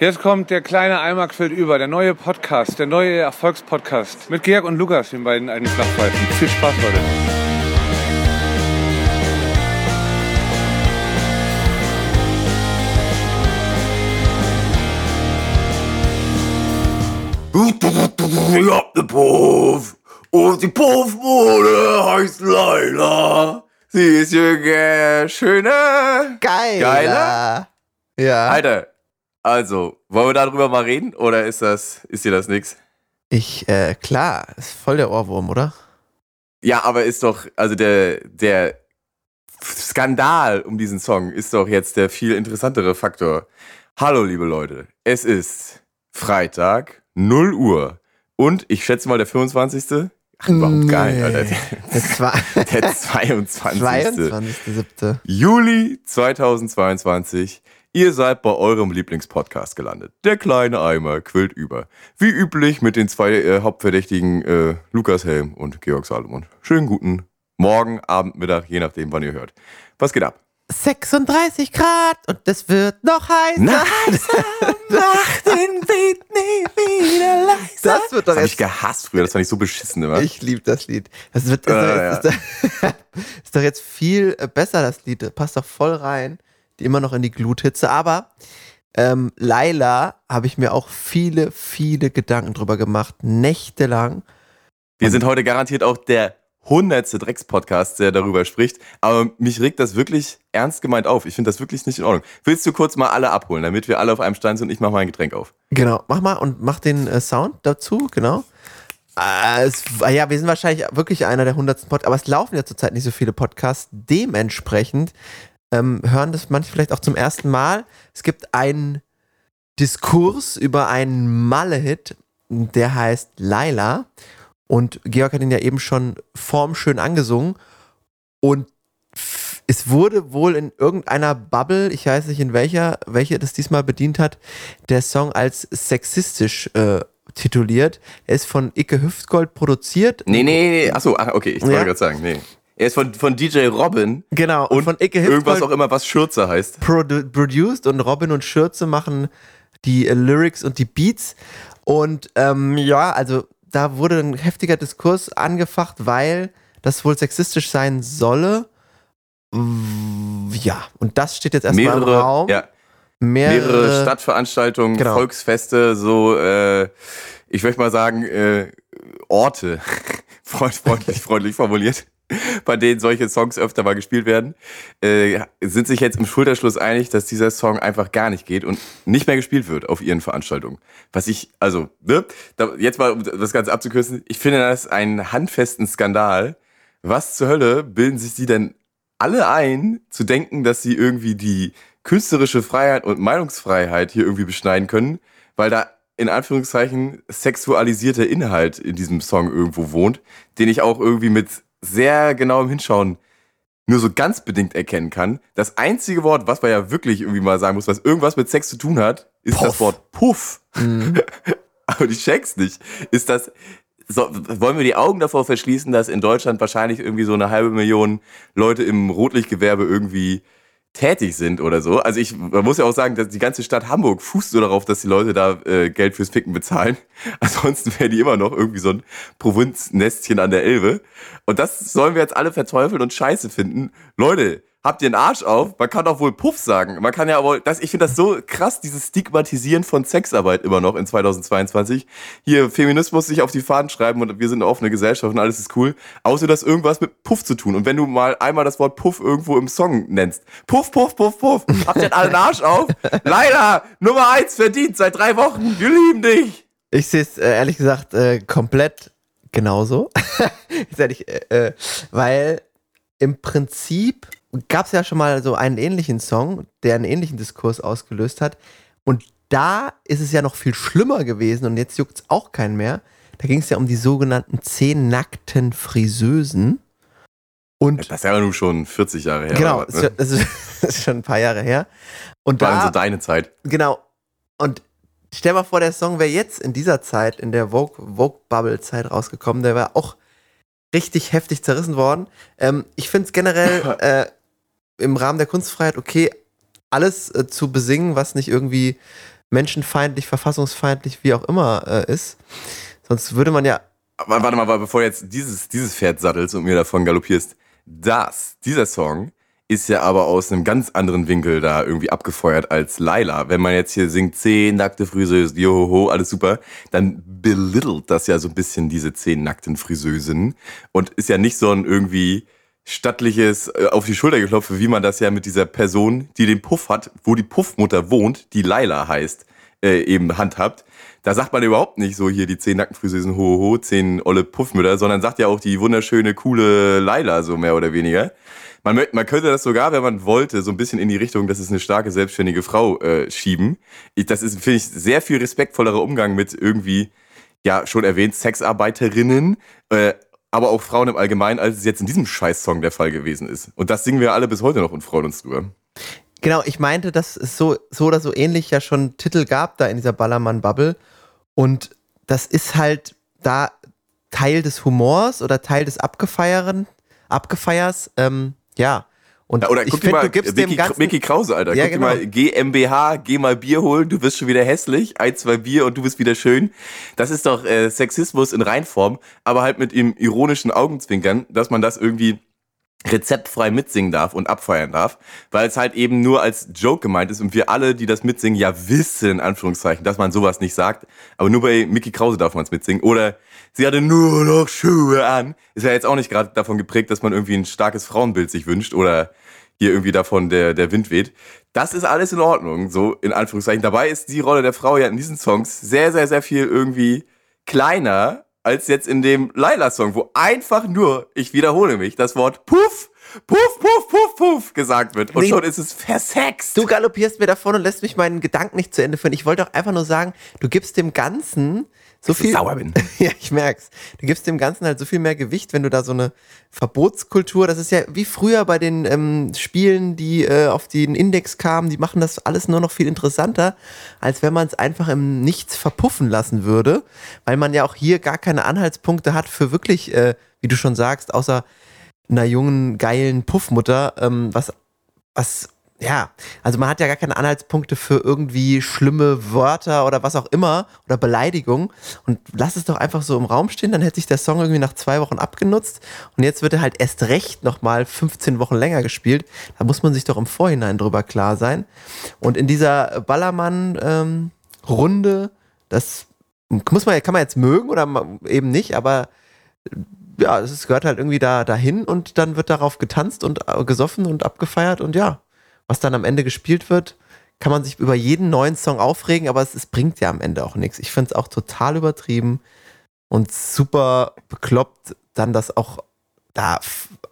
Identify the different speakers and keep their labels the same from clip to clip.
Speaker 1: Jetzt kommt der kleine Eimer quillt über, der neue Podcast, der neue Erfolgspodcast mit Georg und Lukas, den beiden alten Flachpfeifen. Viel Spaß, Leute.
Speaker 2: Ich hab ne Puff und die Puffmode heißt Laila. Sie ist jünger, schöner,
Speaker 3: Geil.
Speaker 2: geiler.
Speaker 3: Ja.
Speaker 2: Alter, also, wollen wir darüber mal reden oder ist das, ist dir das nix?
Speaker 3: Ich, äh, klar, ist voll der Ohrwurm, oder?
Speaker 2: Ja, aber ist doch, also der, der Skandal um diesen Song ist doch jetzt der viel interessantere Faktor. Hallo, liebe Leute, es ist Freitag, 0 Uhr und ich schätze mal der 25. Ach, überhaupt gar nicht, Alter.
Speaker 3: War
Speaker 2: Der 22.
Speaker 3: 22.07.
Speaker 2: Juli 2022. Ihr seid bei eurem Lieblingspodcast gelandet. Der kleine Eimer quillt über. Wie üblich mit den zwei äh, Hauptverdächtigen äh, Lukas Helm und Georg Salomon. Schönen guten Morgen, Abend, Mittag, je nachdem, wann ihr hört. Was geht ab?
Speaker 3: 36 Grad und es wird noch heißer.
Speaker 2: Na, mach den Beat nie wieder leiser.
Speaker 3: Das wird doch
Speaker 2: Das hab ich gehasst früher, das fand ich so beschissen immer.
Speaker 3: Ich liebe das Lied. Das wird
Speaker 2: Äh,
Speaker 3: ist, doch- ist doch jetzt viel äh, besser, das Lied. Das passt doch voll rein. Immer noch in die Gluthitze. Aber ähm, Laila habe ich mir auch viele, viele Gedanken drüber gemacht. Nächtelang.
Speaker 2: Wir sind heute garantiert auch der hundertste Drecks-Podcast, der darüber spricht. Aber mich regt das wirklich ernst gemeint auf. Ich finde das wirklich nicht in Ordnung. Willst du kurz mal alle abholen, damit wir alle auf einem Stein sind und ich mache mal ein Getränk auf?
Speaker 3: Genau, mach mal und mach den äh, Sound dazu, genau. Äh, es, ja, wir sind wahrscheinlich wirklich einer der hundertsten Podcasts, aber es laufen ja zurzeit nicht so viele Podcasts. Dementsprechend ähm, hören das manche vielleicht auch zum ersten Mal. Es gibt einen Diskurs über einen Malle-Hit, der heißt Laila. Und Georg hat ihn ja eben schon formschön angesungen. Und es wurde wohl in irgendeiner Bubble, ich weiß nicht in welcher, welche das diesmal bedient hat, der Song als sexistisch äh, tituliert. Er ist von Icke Hüftgold produziert.
Speaker 2: Nee, nee, nee. Achso, ach, okay, ich wollte
Speaker 3: Ja.
Speaker 2: gerade sagen, nee. Er ist von, von DJ Robin
Speaker 3: Genau,
Speaker 2: und
Speaker 3: von Icke
Speaker 2: irgendwas
Speaker 3: Hüftgold
Speaker 2: auch immer, was Schürze heißt.
Speaker 3: produ produced und Robin und Schürze machen die äh, Lyrics und die Beats. Und ähm, ja, also da wurde ein heftiger Diskurs angefacht, weil das wohl sexistisch sein solle. Ja, und das steht jetzt erstmal im
Speaker 2: Mehrere,
Speaker 3: Raum.
Speaker 2: ja,
Speaker 3: mehrere,
Speaker 2: mehrere Stadtveranstaltungen,
Speaker 3: Genau.
Speaker 2: Volksfeste, so, äh, ich möchte mal sagen, äh, Orte, Freund, freundlich, freundlich formuliert, bei denen solche Songs öfter mal gespielt werden, äh, sind sich jetzt im Schulterschluss einig, dass dieser Song einfach gar nicht geht und nicht mehr gespielt wird auf ihren Veranstaltungen. Was ich, also, ne, da, jetzt mal, um das Ganze abzukürzen, ich finde das einen handfesten Skandal. Was zur Hölle bilden sich die denn alle ein, zu denken, dass sie irgendwie die künstlerische Freiheit und Meinungsfreiheit hier irgendwie beschneiden können, weil da in Anführungszeichen sexualisierter Inhalt in diesem Song irgendwo wohnt, den ich auch irgendwie mit sehr genauem Hinschauen nur so ganz bedingt erkennen kann. Das einzige Wort, was man ja wirklich irgendwie mal sagen muss, was irgendwas mit Sex zu tun hat, ist
Speaker 3: Puff.
Speaker 2: das Wort Puff.
Speaker 3: Mhm.
Speaker 2: Aber ich check's nicht. Ist das, so, wollen wir die Augen davor verschließen, dass in Deutschland wahrscheinlich irgendwie so eine halbe Million Leute im Rotlichtgewerbe irgendwie tätig sind oder so? Also ich, man muss ja auch sagen, dass die ganze Stadt Hamburg fußt so darauf, dass die Leute da äh, Geld fürs Ficken bezahlen. Ansonsten wären die immer noch irgendwie so ein Provinznestchen an der Elbe. Und das sollen wir jetzt alle verteufeln und scheiße finden. Leute, habt ihr einen Arsch auf? Man kann doch wohl Puff sagen. Man kann ja wohl, das, ich finde das so krass, dieses Stigmatisieren von Sexarbeit immer noch in 2022. Hier, Feminismus sich auf die Fahnen schreiben und wir sind eine offene Gesellschaft und alles ist cool. Außer das irgendwas mit Puff zu tun. Und wenn du mal einmal das Wort Puff irgendwo im Song nennst. Puff, Puff, Puff, Puff. Habt ihr einen Arsch auf? Leider, Nummer eins verdient seit drei Wochen. Wir lieben dich.
Speaker 3: Ich sehe es äh, ehrlich gesagt äh, komplett genauso. Ehrlich, äh, weil im Prinzip gab es ja schon mal so einen ähnlichen Song, der einen ähnlichen Diskurs ausgelöst hat. Und da ist es ja noch viel schlimmer gewesen und jetzt juckt es auch keinen mehr. Da ging es ja um die sogenannten zehn nackten Friseusen. Und
Speaker 2: Das ist ja nun schon 40 Jahre her.
Speaker 3: genau,
Speaker 2: was, ne?
Speaker 3: das ist, das ist schon ein paar Jahre her. Und
Speaker 2: War dann
Speaker 3: da,
Speaker 2: so deine Zeit.
Speaker 3: Genau. Und stell mal vor, der Song wäre jetzt in dieser Zeit, in der Vogue- Vogue-Bubble-Zeit rausgekommen, der wäre auch richtig heftig zerrissen worden. Ähm, ich finde es generell äh, im Rahmen der Kunstfreiheit okay, alles äh, zu besingen, was nicht irgendwie menschenfeindlich, verfassungsfeindlich, wie auch immer äh, ist. Sonst würde man ja.
Speaker 2: Aber warte mal, bevor jetzt dieses, dieses Pferd sattelst und mir davon galoppierst, das, dieser Song ist ja aber aus einem ganz anderen Winkel da irgendwie abgefeuert als Laila. Wenn man jetzt hier singt, zehn nackte Friseusen, johoho, alles super, dann belittelt das ja so ein bisschen diese zehn nackten Friseusen und ist ja nicht so ein irgendwie stattliches äh, auf die Schulter geklopft, wie man das ja mit dieser Person, die den Puff hat, wo die Puffmutter wohnt, die Laila heißt, äh, eben handhabt. Da sagt man überhaupt nicht so hier die zehn nackten Friseusen, ho, ho, zehn olle Puffmütter, sondern sagt ja auch die wunderschöne, coole Laila so mehr oder weniger. Man, man könnte das sogar, wenn man wollte, so ein bisschen in die Richtung, das ist eine starke, selbstständige Frau äh, schieben. Ich, das ist, finde ich, sehr viel respektvollerer Umgang mit irgendwie, ja, schon erwähnt, Sexarbeiterinnen, äh, aber auch Frauen im Allgemeinen, als es jetzt in diesem Scheiß-Song der Fall gewesen ist. Und das singen wir alle bis heute noch und freuen uns drüber.
Speaker 3: Genau, ich meinte, dass es so, so oder so ähnlich ja schon Titel gab da in dieser Ballermann-Bubble. Und das ist halt da Teil des Humors oder Teil des Abgefeieren, Abgefeiers. Ähm, ja. Und
Speaker 2: ja, oder
Speaker 3: ich
Speaker 2: guck dir mal,
Speaker 3: du gibst
Speaker 2: Mickey,
Speaker 3: dem Ganzen,
Speaker 2: Mickey Krause, Alter.
Speaker 3: Ja,
Speaker 2: guck
Speaker 3: genau.
Speaker 2: dir mal, GmbH, geh mal Bier holen, du wirst schon wieder hässlich, ein, zwei Bier und du bist wieder schön. Das ist doch äh, Sexismus in Reinform, aber halt mit dem ironischen Augenzwinkern, dass man das irgendwie rezeptfrei mitsingen darf und abfeiern darf, weil es halt eben nur als Joke gemeint ist und wir alle, die das mitsingen, ja wissen, in Anführungszeichen, dass man sowas nicht sagt, aber nur bei Mickey Krause darf man es mitsingen oder sie hatte nur noch Schuhe an, ist ja jetzt auch nicht gerade davon geprägt, dass man irgendwie ein starkes Frauenbild sich wünscht oder hier irgendwie davon der, der Wind weht. Das ist alles in Ordnung, so in Anführungszeichen. Dabei ist die Rolle der Frau ja in diesen Songs sehr, sehr, sehr viel irgendwie kleiner als jetzt in dem Laila-Song, wo einfach nur, ich wiederhole mich, das Wort Puff, Puff, Puff, Puff, Puff gesagt wird. Und
Speaker 3: Nee.
Speaker 2: schon ist es versext.
Speaker 3: Du galoppierst mir davon und lässt mich meinen Gedanken nicht zu Ende führen. Ich wollte doch einfach nur sagen, du gibst dem Ganzen so
Speaker 2: ich
Speaker 3: viel.
Speaker 2: sauer bin.
Speaker 3: ja, ich merk's. Du gibst dem Ganzen halt so viel mehr Gewicht, wenn du da so eine Verbotskultur, das ist ja wie früher bei den ähm, Spielen, die äh, auf den Index kamen, die machen das alles nur noch viel interessanter, als wenn man es einfach im Nichts verpuffen lassen würde, weil man ja auch hier gar keine Anhaltspunkte hat für wirklich, äh, wie du schon sagst, außer einer jungen, geilen Puffmutter, ähm, was, was, ja, also man hat ja gar keine Anhaltspunkte für irgendwie schlimme Wörter oder was auch immer oder Beleidigung und lass es doch einfach so im Raum stehen, dann hätte sich der Song irgendwie nach zwei Wochen abgenutzt und jetzt wird er halt erst recht nochmal 15 Wochen länger gespielt. Da muss man sich doch im Vorhinein drüber klar sein. Und in dieser Ballermann-Runde, das muss man, kann man jetzt mögen oder eben nicht, aber ja, es gehört halt irgendwie da dahin und dann wird darauf getanzt und äh, gesoffen und abgefeiert und ja, was dann am Ende gespielt wird, kann man sich über jeden neuen Song aufregen, aber es, es bringt ja am Ende auch nichts. Ich finde es auch total übertrieben und super bekloppt, dann das auch da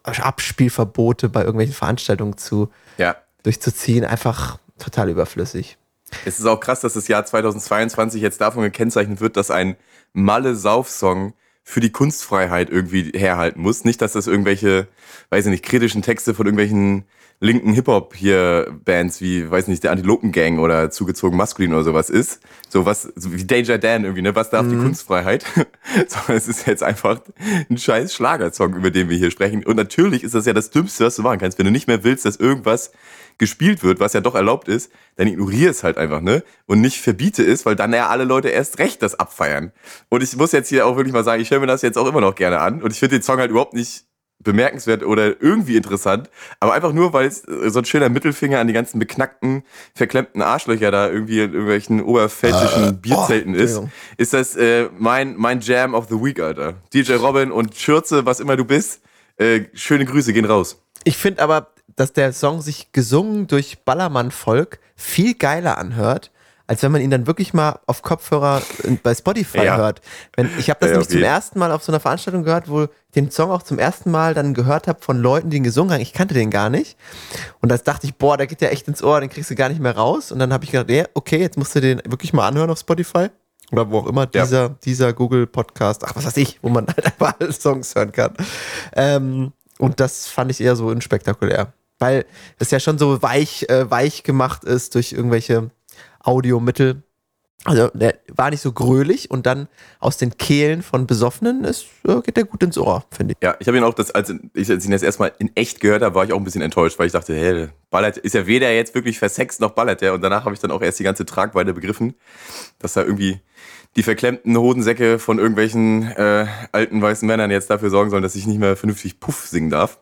Speaker 3: Abspielverbote bei irgendwelchen Veranstaltungen zu
Speaker 2: Ja.
Speaker 3: durchzuziehen, einfach total überflüssig.
Speaker 2: Es ist auch krass, dass das Jahr 2022 jetzt davon gekennzeichnet wird, dass ein Malle-Sauf-Song für die Kunstfreiheit irgendwie herhalten muss. Nicht, dass das irgendwelche, weiß ich nicht, kritischen Texte von irgendwelchen linken Hip-Hop hier Bands wie, weiß nicht, der Antilopen Gang oder zugezogen maskulin oder sowas ist. So was, so wie Danger Dan irgendwie, ne? Was darf die Kunstfreiheit? Sondern es ist jetzt einfach ein scheiß Schlagersong, über den wir hier sprechen. Und natürlich ist das ja das Dümmste, was du machen kannst. Wenn du nicht mehr willst, dass irgendwas gespielt wird, was ja doch erlaubt ist, dann ignoriere es halt einfach, ne? Und nicht verbiete es, weil dann ja alle Leute erst recht das abfeiern. Und ich muss jetzt hier auch wirklich mal sagen, ich höre mir das jetzt auch immer noch gerne an. Und ich finde den Song halt überhaupt nicht bemerkenswert oder irgendwie interessant, aber einfach nur, weil es äh, so ein schöner Mittelfinger an die ganzen beknackten, verklemmten Arschlöcher da irgendwie in irgendwelchen oberpfälzischen Bierzelten ist,
Speaker 3: Entschuldigung.
Speaker 2: ist das äh, mein, mein Jam of the Week, Alter. DJ Robin und Schürze, was immer du bist, äh, schöne Grüße gehen raus.
Speaker 3: Ich finde aber, dass der Song sich gesungen durch Ballermann-Volk viel geiler anhört, als wenn man ihn dann wirklich mal auf Kopfhörer in- bei Spotify
Speaker 2: Ja.
Speaker 3: hört. Wenn, ich habe das
Speaker 2: Ja,
Speaker 3: nämlich zum
Speaker 2: okay.
Speaker 3: ersten Mal auf so einer Veranstaltung gehört, wo ich den Song auch zum ersten Mal dann gehört habe von Leuten, die ihn gesungen haben. Ich kannte den gar nicht. Und das dachte ich, boah, der geht ja echt ins Ohr, den kriegst du gar nicht mehr raus. Und dann habe ich gedacht, ja, okay, jetzt musst du den wirklich mal anhören auf Spotify. Oder wo auch immer,
Speaker 2: Ja.
Speaker 3: dieser, dieser Google Podcast, ach, was weiß ich, wo man halt einfach alle Songs hören kann. Ähm, und das fand ich eher so unspektakulär. Weil es ja schon so weich, äh, weich gemacht ist durch irgendwelche Audiomittel. Also der war nicht so grölig und dann aus den Kehlen von Besoffenen ist, äh, geht der gut ins Ohr, finde ich.
Speaker 2: Ja, ich habe ihn auch, das, als ich als ich ihn das erstmal in echt gehört habe, war ich auch ein bisschen enttäuscht, weil ich dachte, hey, ballert, ist ja weder jetzt wirklich versext noch ballert der. Und danach habe ich dann auch erst die ganze Tragweite begriffen, dass da irgendwie die verklemmten Hodensäcke von irgendwelchen äh, alten weißen Männern jetzt dafür sorgen sollen, dass ich nicht mehr vernünftig Puff singen darf.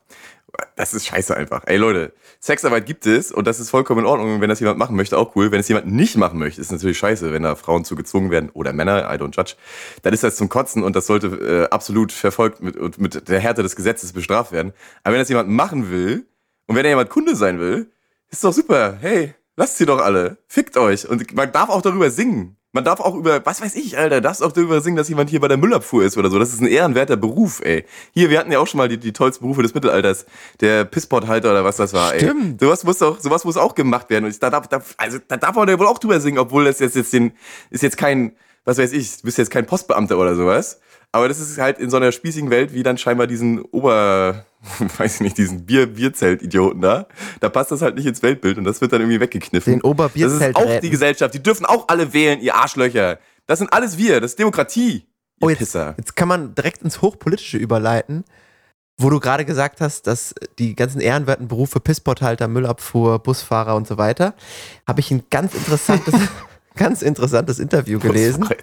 Speaker 2: Das ist scheiße einfach. Ey Leute, Sexarbeit gibt es und das ist vollkommen in Ordnung. Wenn das jemand machen möchte, auch cool. Wenn es jemand nicht machen möchte, ist natürlich scheiße, wenn da Frauen zu gezwungen werden oder Männer, I don't judge, dann ist das zum Kotzen und das sollte äh, absolut verfolgt mit, mit der Härte des Gesetzes bestraft werden. Aber wenn das jemand machen will und wenn da jemand Kunde sein will, ist doch super. Hey, lasst sie doch alle. Fickt euch. Und man darf auch darüber singen. Man darf auch über, was weiß ich, Alter, darfst auch darüber singen, dass jemand hier bei der Müllabfuhr ist oder so. Das ist ein ehrenwerter Beruf, ey. Hier, wir hatten ja auch schon mal die, die tollsten Berufe des Mittelalters. Der Pissporthalter oder was das war, ey.
Speaker 3: Stimmt.
Speaker 2: Sowas muss auch, sowas muss auch gemacht werden. Und ich, da darf, da, also, da darf man ja wohl auch drüber singen, obwohl das jetzt, jetzt den, ist jetzt kein, was weiß ich, du bist jetzt kein Postbeamter oder sowas. Aber das ist halt in so einer spießigen Welt wie dann scheinbar diesen Ober, weiß ich nicht, diesen Bier Bierzelt-Idioten da. Da passt das halt nicht ins Weltbild und das wird dann irgendwie weggekniffen.
Speaker 3: Den Oberbierzelt.
Speaker 2: Das ist auch die Gesellschaft. Die dürfen auch alle wählen, ihr Arschlöcher. Das sind alles wir. Das ist Demokratie.
Speaker 3: Oh, jetzt,
Speaker 2: Pisser.
Speaker 3: jetzt kann man direkt ins Hochpolitische überleiten, wo du gerade gesagt hast, dass die ganzen ehrenwerten Berufe, Pissporthalter, Müllabfuhr, Busfahrer und so weiter, habe ich ein ganz interessantes, ganz interessantes Interview gelesen.
Speaker 2: Rein.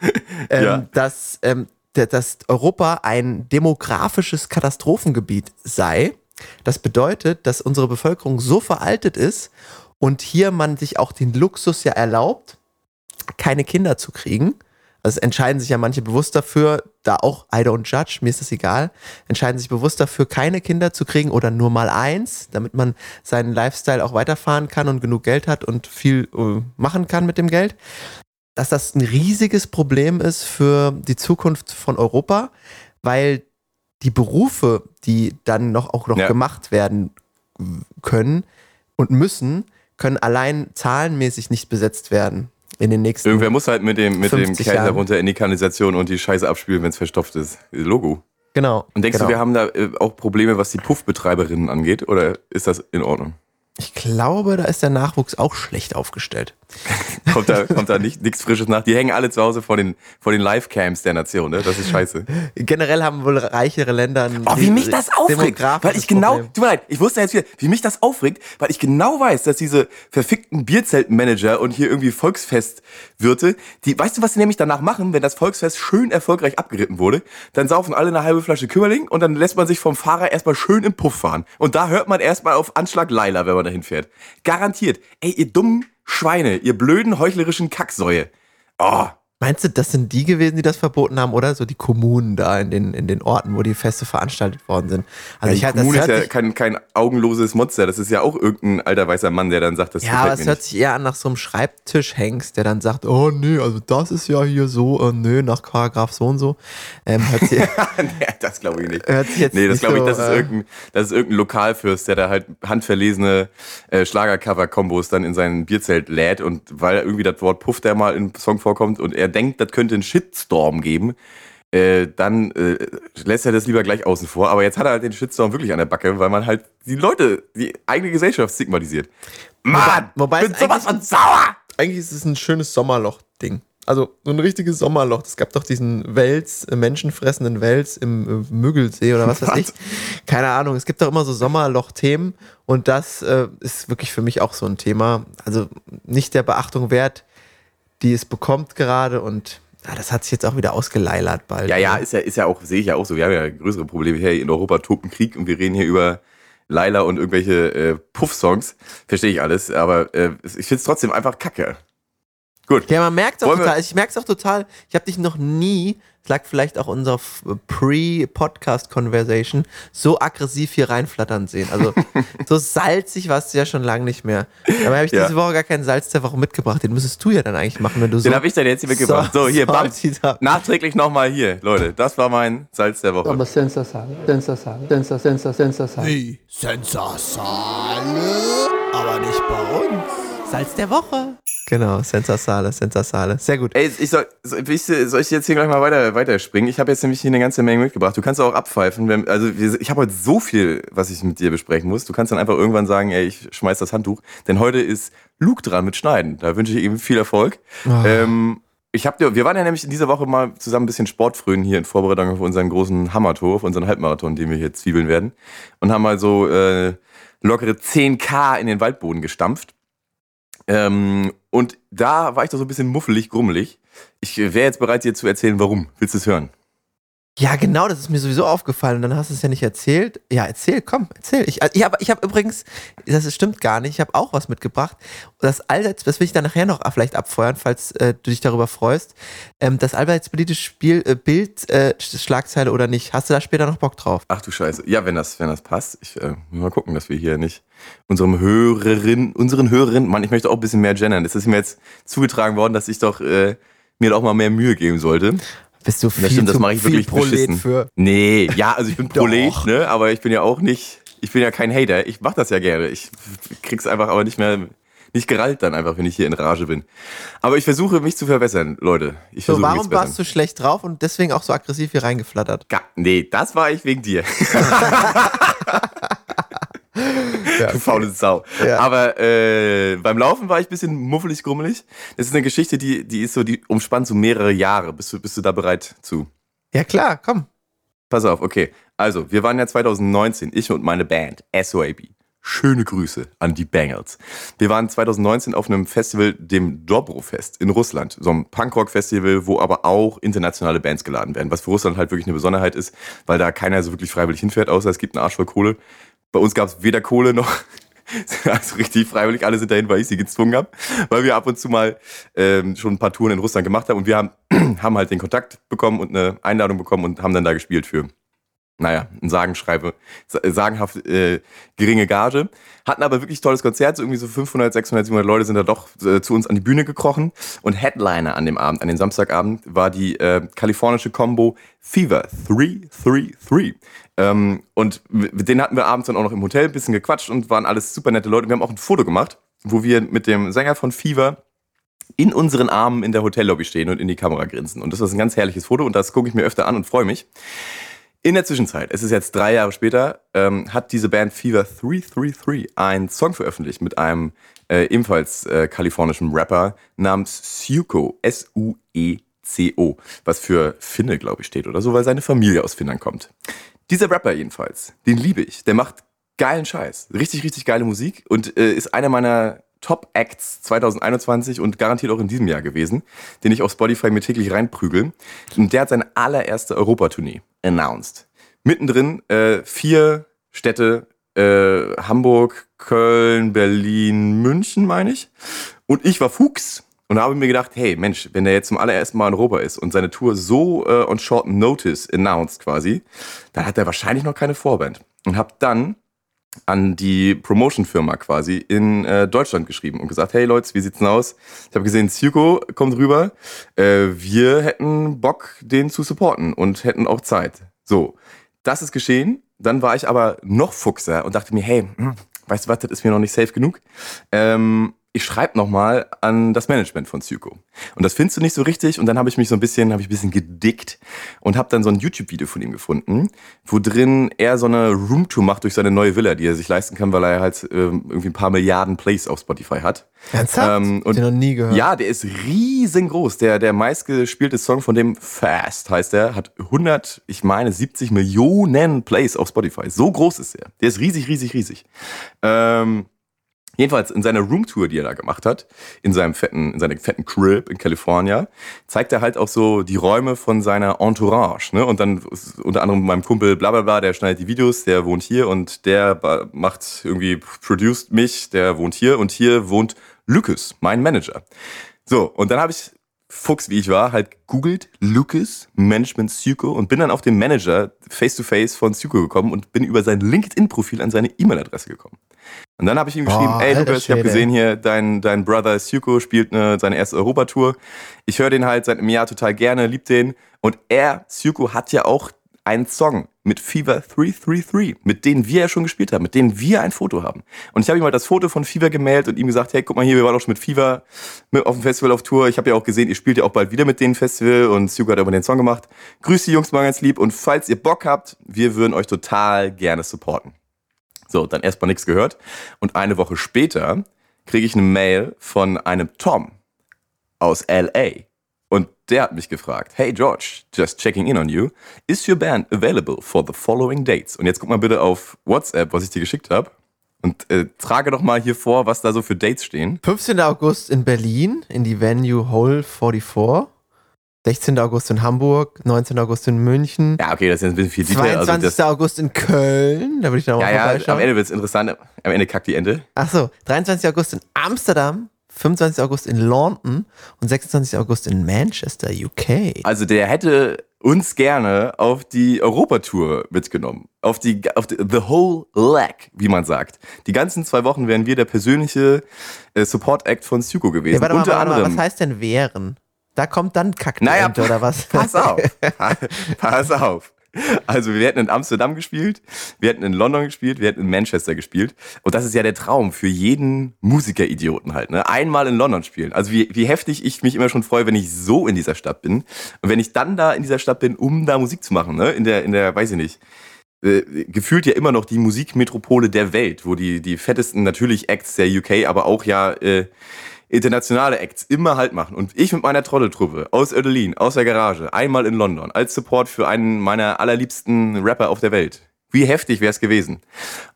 Speaker 3: ähm,
Speaker 2: Ja.
Speaker 3: dass, ähm, dass Europa ein demografisches Katastrophengebiet sei. Das bedeutet, dass unsere Bevölkerung so veraltet ist und hier man sich auch den Luxus ja erlaubt, keine Kinder zu kriegen. Also entscheiden sich ja manche bewusst dafür, da auch I don't judge, mir ist das egal, entscheiden sich bewusst dafür, keine Kinder zu kriegen oder nur mal eins, damit man seinen Lifestyle auch weiterfahren kann und genug Geld hat und viel äh, machen kann mit dem Geld dass das ein riesiges Problem ist für die Zukunft von Europa, weil die Berufe, die dann noch auch noch
Speaker 2: Ja.
Speaker 3: gemacht werden können und müssen, können allein zahlenmäßig nicht besetzt werden in den nächsten
Speaker 2: Irgendwer muss halt mit dem, mit dem
Speaker 3: 50
Speaker 2: Kerl
Speaker 3: Jahren.
Speaker 2: darunter in die Kanalisation und die Scheiße abspülen, wenn es verstopft ist. Logo.
Speaker 3: Genau.
Speaker 2: Und denkst
Speaker 3: genau.
Speaker 2: du, wir haben da äh, auch Probleme, was die Puffbetreiberinnen angeht? Oder ist das in Ordnung?
Speaker 3: Ich glaube, da ist der Nachwuchs auch schlecht aufgestellt.
Speaker 2: Kommt da, kommt da nicht, nichts Frisches nach? Die hängen alle zu Hause vor den, vor den Live-Cams der Nation, ne? Das ist scheiße.
Speaker 3: Generell haben wohl reichere Länder
Speaker 2: Oh, wie mich das aufregt. Weil ich genau,
Speaker 3: Problem.
Speaker 2: tut mir leid, ich wusste jetzt wieder, wie mich das aufregt, weil ich genau weiß, dass diese verfickten Bierzeltmanager und hier irgendwie Volksfestwirte, die, weißt du, was sie nämlich danach machen, wenn das Volksfest schön erfolgreich abgeritten wurde? Dann saufen alle eine halbe Flasche Kümmerling und dann lässt man sich vom Fahrer erstmal schön im Puff fahren. Und da hört man erstmal auf Anschlag Leila, wenn man dahin fährt. Garantiert. Ey, ihr dummen Schweine, ihr blöden heuchlerischen Kacksäue. Oh,
Speaker 3: Meinst du, das sind die gewesen, die das verboten haben, oder? So die Kommunen da in den, in den Orten, wo die Feste veranstaltet worden sind. Also
Speaker 2: die
Speaker 3: ich das
Speaker 2: Kommune ist ja kein, kein augenloses Monster. Das ist ja auch irgendein alter weißer Mann, der dann sagt, das
Speaker 3: ja, aber es hört
Speaker 2: nicht.
Speaker 3: sich eher an nach so einem Schreibtischhengst, der dann sagt, oh nee, also das ist ja hier so, äh, nö, nach Paragraph so und so. Ähm, hört, sich,
Speaker 2: nee, das glaube ich nicht.
Speaker 3: hört sich jetzt
Speaker 2: Nee, das glaube ich,
Speaker 3: so,
Speaker 2: das ist,
Speaker 3: äh,
Speaker 2: irgendein, das ist irgendein Lokalfürst, der da halt handverlesene äh, Schlagercover-Kombos dann in sein Bierzelt lädt und weil irgendwie das Wort Puff da mal im Song vorkommt und er denkt, das könnte einen Shitstorm geben, äh, dann äh, lässt er das lieber gleich außen vor. Aber jetzt hat er halt den Shitstorm wirklich an der Backe, weil man halt die Leute, die eigene Gesellschaft stigmatisiert. Mann,
Speaker 3: wobei
Speaker 2: bin
Speaker 3: es
Speaker 2: sowas von sauer!
Speaker 3: Eigentlich ist es ein schönes Sommerloch-Ding. Also so ein richtiges Sommerloch. Es gab doch diesen Wels, äh, menschenfressenden Wels im äh, Müggelsee oder was weiß
Speaker 2: Was?
Speaker 3: ich. Keine Ahnung. Es gibt doch immer so Sommerloch-Themen und das äh, ist wirklich für mich auch so ein Thema. Also nicht der Beachtung wert, die es bekommt gerade und ja, das hat sich jetzt auch wieder ausgeleilert bald.
Speaker 2: Ja, ja, ist ja, ist ja auch, sehe ich ja auch so. Wir haben ja größere Probleme hier in Europa, toten Krieg und wir reden hier über Laila und irgendwelche äh, Puff-Songs. Verstehe ich alles, aber äh, ich finde es trotzdem einfach kacke. Gut.
Speaker 3: Ja, man merkt auch
Speaker 2: Wollen wir-
Speaker 3: total. Ich merke es auch total. Ich habe dich noch nie, es lag vielleicht auch unserer Pre-Podcast-Conversation, so aggressiv hier reinflattern sehen. Also so salzig warst du ja schon lange nicht mehr. Dabei habe ich
Speaker 2: Ja.
Speaker 3: diese Woche gar keinen Salz der Woche mitgebracht. Den müsstest du ja dann eigentlich machen, wenn du so.
Speaker 2: Den habe ich dann jetzt hier mitgebracht. So, hier, bam. Nachträglich nochmal hier, Leute. Das war mein Salz der Woche.
Speaker 4: Aber senza sale, senza sale, senza, senza, senza sale.
Speaker 5: Wie? Sensa Sahne? Aber nicht bei uns.
Speaker 3: Salz der Woche. Genau, Sensasale, Sensasale. Sehr gut.
Speaker 2: Ey, ich soll, soll ich, soll ich jetzt hier gleich mal weiter, weiterspringen? Ich habe jetzt nämlich hier eine ganze Menge mitgebracht. Du kannst auch abpfeifen. Wenn, also wir- ich habe heute so viel, was ich mit dir besprechen muss. Du kannst dann einfach irgendwann sagen, ey, ich schmeiß das Handtuch. Denn heute ist Luke dran mit Schneiden. Da wünsche ich ihm viel Erfolg. Ähm, ich hab dir, wir waren ja nämlich in dieser Woche mal zusammen ein bisschen Sportfrönen hier in Vorbereitung auf unseren großen Hammertor, auf unseren Halbmarathon, den wir hier zwiebeln werden. Und haben mal so äh, lockere 10k in den Waldboden gestampft. Ähm, und da war ich doch so ein bisschen muffelig, grummelig. Ich wäre jetzt bereit, dir zu erzählen, warum. Willst du es hören?
Speaker 3: Ja, genau, das ist mir sowieso aufgefallen und dann hast du es ja nicht erzählt. Ja, erzähl, komm, erzähl. Ich, ich habe ich hab übrigens, das stimmt gar nicht, ich habe auch was mitgebracht. Das allseits, das will ich dann nachher noch vielleicht abfeuern, falls äh, du dich darüber freust. Ähm, das allseitspolitische Spiel, äh, Bild, äh, Schlagzeile oder nicht, hast du da später noch Bock drauf?
Speaker 2: Ach du Scheiße. Ja, wenn das, wenn das passt. Ich äh, muss mal gucken, dass wir hier nicht unserem Hörerin, unseren Hörerinnen, Mann, ich möchte auch ein bisschen mehr gendern. Es ist mir jetzt zugetragen worden, dass ich doch äh, mir doch mal mehr Mühe geben sollte.
Speaker 3: Bist du viel
Speaker 2: stimmt, das mache ich
Speaker 3: viel
Speaker 2: wirklich
Speaker 3: Prolet
Speaker 2: beschissen.
Speaker 3: für?
Speaker 2: Nee, ja, also ich bin Prolet, ne, aber ich bin ja auch nicht, ich bin ja kein Hater. Ich mach das ja gerne. Ich krieg's einfach aber nicht mehr, nicht gerallt dann einfach, wenn ich hier in Rage bin. Aber ich versuche mich zu verbessern, Leute. Ich
Speaker 3: So, warum warst du schlecht drauf und deswegen auch so aggressiv hier reingeflattert?
Speaker 2: Ga nee, das war ich wegen dir. Du faule Sau.
Speaker 3: Ja.
Speaker 2: Aber äh, beim Laufen war ich ein bisschen muffelig, grummelig. Das ist eine Geschichte, die, die ist so, die umspannt so mehrere Jahre. Bist du, bist du da bereit zu?
Speaker 3: Ja klar, komm.
Speaker 2: Pass auf, okay. Also, wir waren ja 2019, ich und meine Band, SOAB. Schöne Grüße an die Bengals. Wir waren 2019 auf einem Festival, dem Dobro-Fest in Russland. So ein Punkrock-Festival, wo aber auch internationale Bands geladen werden. Was für Russland halt wirklich eine Besonderheit ist, weil da keiner so wirklich freiwillig hinfährt, außer es gibt einen Arsch voll Kohle. Bei uns gab es weder Kohle noch also richtig freiwillig. Alle sind dahin, weil ich sie gezwungen habe. Weil wir ab und zu mal ähm, schon ein paar Touren in Russland gemacht haben. Und wir haben, haben halt den Kontakt bekommen und eine Einladung bekommen und haben dann da gespielt für naja, ein sagenschreibe, sa- sagenhaft äh, geringe Gage. Hatten aber wirklich tolles Konzert, so irgendwie so 500, 600, 700 Leute sind da doch äh, zu uns an die Bühne gekrochen. Und Headliner an dem Abend, an dem Samstagabend, war die äh, kalifornische Combo Fever 333. Ähm, und denen hatten wir abends dann auch noch im Hotel ein bisschen gequatscht und waren alles super nette Leute. Wir haben auch ein Foto gemacht, wo wir mit dem Sänger von Fever in unseren Armen in der Hotellobby stehen und in die Kamera grinsen. Und das ist ein ganz herrliches Foto und das gucke ich mir öfter an und freue mich. In der Zwischenzeit, es ist jetzt drei Jahre später, ähm, hat diese Band Fever 333 einen Song veröffentlicht mit einem äh, ebenfalls äh, kalifornischen Rapper namens Suko, S-U-E-C-O, was für Finne, glaube ich, steht oder so, weil seine Familie aus Finnland kommt. Dieser Rapper jedenfalls, den liebe ich. Der macht geilen Scheiß. Richtig, richtig geile Musik und äh, ist einer meiner Top-Acts 2021 und garantiert auch in diesem Jahr gewesen, den ich auf Spotify mir täglich reinprügel. Und der hat seine allererste Europatournee announced. Mittendrin äh, vier Städte, äh, Hamburg, Köln, Berlin, München, meine ich. Und ich war Fuchs und habe mir gedacht, hey Mensch, wenn der jetzt zum allerersten Mal in Europa ist und seine Tour so äh, on short notice announced quasi, dann hat er wahrscheinlich noch keine Vorband. Und habe dann an die Promotion-Firma quasi in äh, Deutschland geschrieben und gesagt, hey Leute, wie sieht's denn aus? Ich habe gesehen, Syuko kommt rüber. Äh, wir hätten Bock, den zu supporten und hätten auch Zeit. So, das ist geschehen. Dann war ich aber noch fuchser und dachte mir, hey, hm, weißt du was, das ist mir noch nicht safe genug. Ähm, ich schreibe nochmal an das Management von Syuko. Und das findest du nicht so richtig. Und dann habe ich mich so ein bisschen, habe ich ein bisschen gedickt und habe dann so ein YouTube-Video von ihm gefunden, wo drin er so eine Roomtour macht durch seine neue Villa, die er sich leisten kann, weil er halt ähm, irgendwie ein paar Milliarden Plays auf Spotify hat.
Speaker 3: Ernsthaft?
Speaker 2: Ähm,
Speaker 3: und den noch nie gehört.
Speaker 2: ja, der ist riesengroß. Der, der meistgespielte Song von dem Fast heißt der, hat 100, ich meine 70 Millionen Plays auf Spotify. So groß ist er. Der ist riesig, riesig, riesig. Ähm, Jedenfalls in seiner Roomtour, die er da gemacht hat, in seinem fetten, in seinem fetten Crib in California, zeigt er halt auch so die Räume von seiner Entourage. Ne? Und dann unter anderem meinem Kumpel bla bla bla, der schneidet die Videos, der wohnt hier und der macht irgendwie, produced mich, der wohnt hier und hier wohnt Lucas, mein Manager. So, und dann habe ich Fuchs, wie ich war, halt googelt Lucas Management Suko und bin dann auf den Manager face-to-face von Suko gekommen und bin über sein LinkedIn-Profil an seine E-Mail-Adresse gekommen. Und dann habe ich ihm geschrieben,
Speaker 3: Boah,
Speaker 2: ey Lukas, ich habe gesehen hier, dein, dein Brother Suko spielt eine, seine erste Europatour. Ich höre den halt seit einem Jahr total gerne, lieb den. Und er, Suko, hat ja auch einen Song mit Fever 333, mit denen wir ja schon gespielt haben, mit denen wir ein Foto haben. Und ich habe ihm mal das Foto von Fever gemeldet und ihm gesagt, hey, guck mal hier, wir waren auch schon mit Fever auf dem Festival auf Tour. Ich habe ja auch gesehen, ihr spielt ja auch bald wieder mit denen Festival und Suga hat aber den Song gemacht. Grüß die Jungs mal ganz lieb und falls ihr Bock habt, wir würden euch total gerne supporten. So, dann erstmal nichts gehört. Und eine Woche später kriege ich eine Mail von einem Tom aus LA. Und der hat mich gefragt, hey George, just checking in on you. Is your band available for the following dates? Und jetzt guck mal bitte auf WhatsApp, was ich dir geschickt habe. Und äh, trage doch mal hier vor, was da so für Dates stehen.
Speaker 3: 15. August in Berlin in die Venue Hole 44. 16. August in Hamburg, 19. August in München,
Speaker 2: Ja, okay, das ist jetzt ein bisschen viel Detail.
Speaker 3: 22.
Speaker 2: Also
Speaker 3: August in Köln, da würde ich dann auch
Speaker 2: ja,
Speaker 3: mal
Speaker 2: ja, am. Ende wird es interessant. Am Ende kackt die Ente.
Speaker 3: Achso, 23. August in Amsterdam, 25. August in London und 26. August in Manchester, UK.
Speaker 2: Also der hätte uns gerne auf die Europatour mitgenommen. Auf die, auf die the whole leg, wie man sagt. Die ganzen zwei Wochen wären wir der persönliche äh, Support-Act von Syko gewesen.
Speaker 3: Ja, warte mal,
Speaker 2: Unter
Speaker 3: warte mal,
Speaker 2: anderem.
Speaker 3: was heißt denn wären? Da kommt dann Kack
Speaker 2: Naja,
Speaker 3: oder was?
Speaker 2: Pass auf. Pass auf. Also wir hätten in Amsterdam gespielt, wir hätten in London gespielt, wir hätten in Manchester gespielt. Und das ist ja der Traum für jeden Musikeridioten halt. Ne? Einmal in London spielen. Also wie, wie heftig ich mich immer schon freue, wenn ich so in dieser Stadt bin. Und wenn ich dann da in dieser Stadt bin, um da Musik zu machen. Ne? In der, in der, weiß ich nicht, äh, gefühlt ja immer noch die Musikmetropole der Welt, wo die, die fettesten natürlich Acts der UK, aber auch ja äh, internationale Acts immer halt machen. Und ich mit meiner Trotteltruppe aus Ödelin, aus der Garage, einmal in London, als Support für einen meiner allerliebsten Rapper auf der Welt. Wie heftig wäre es gewesen?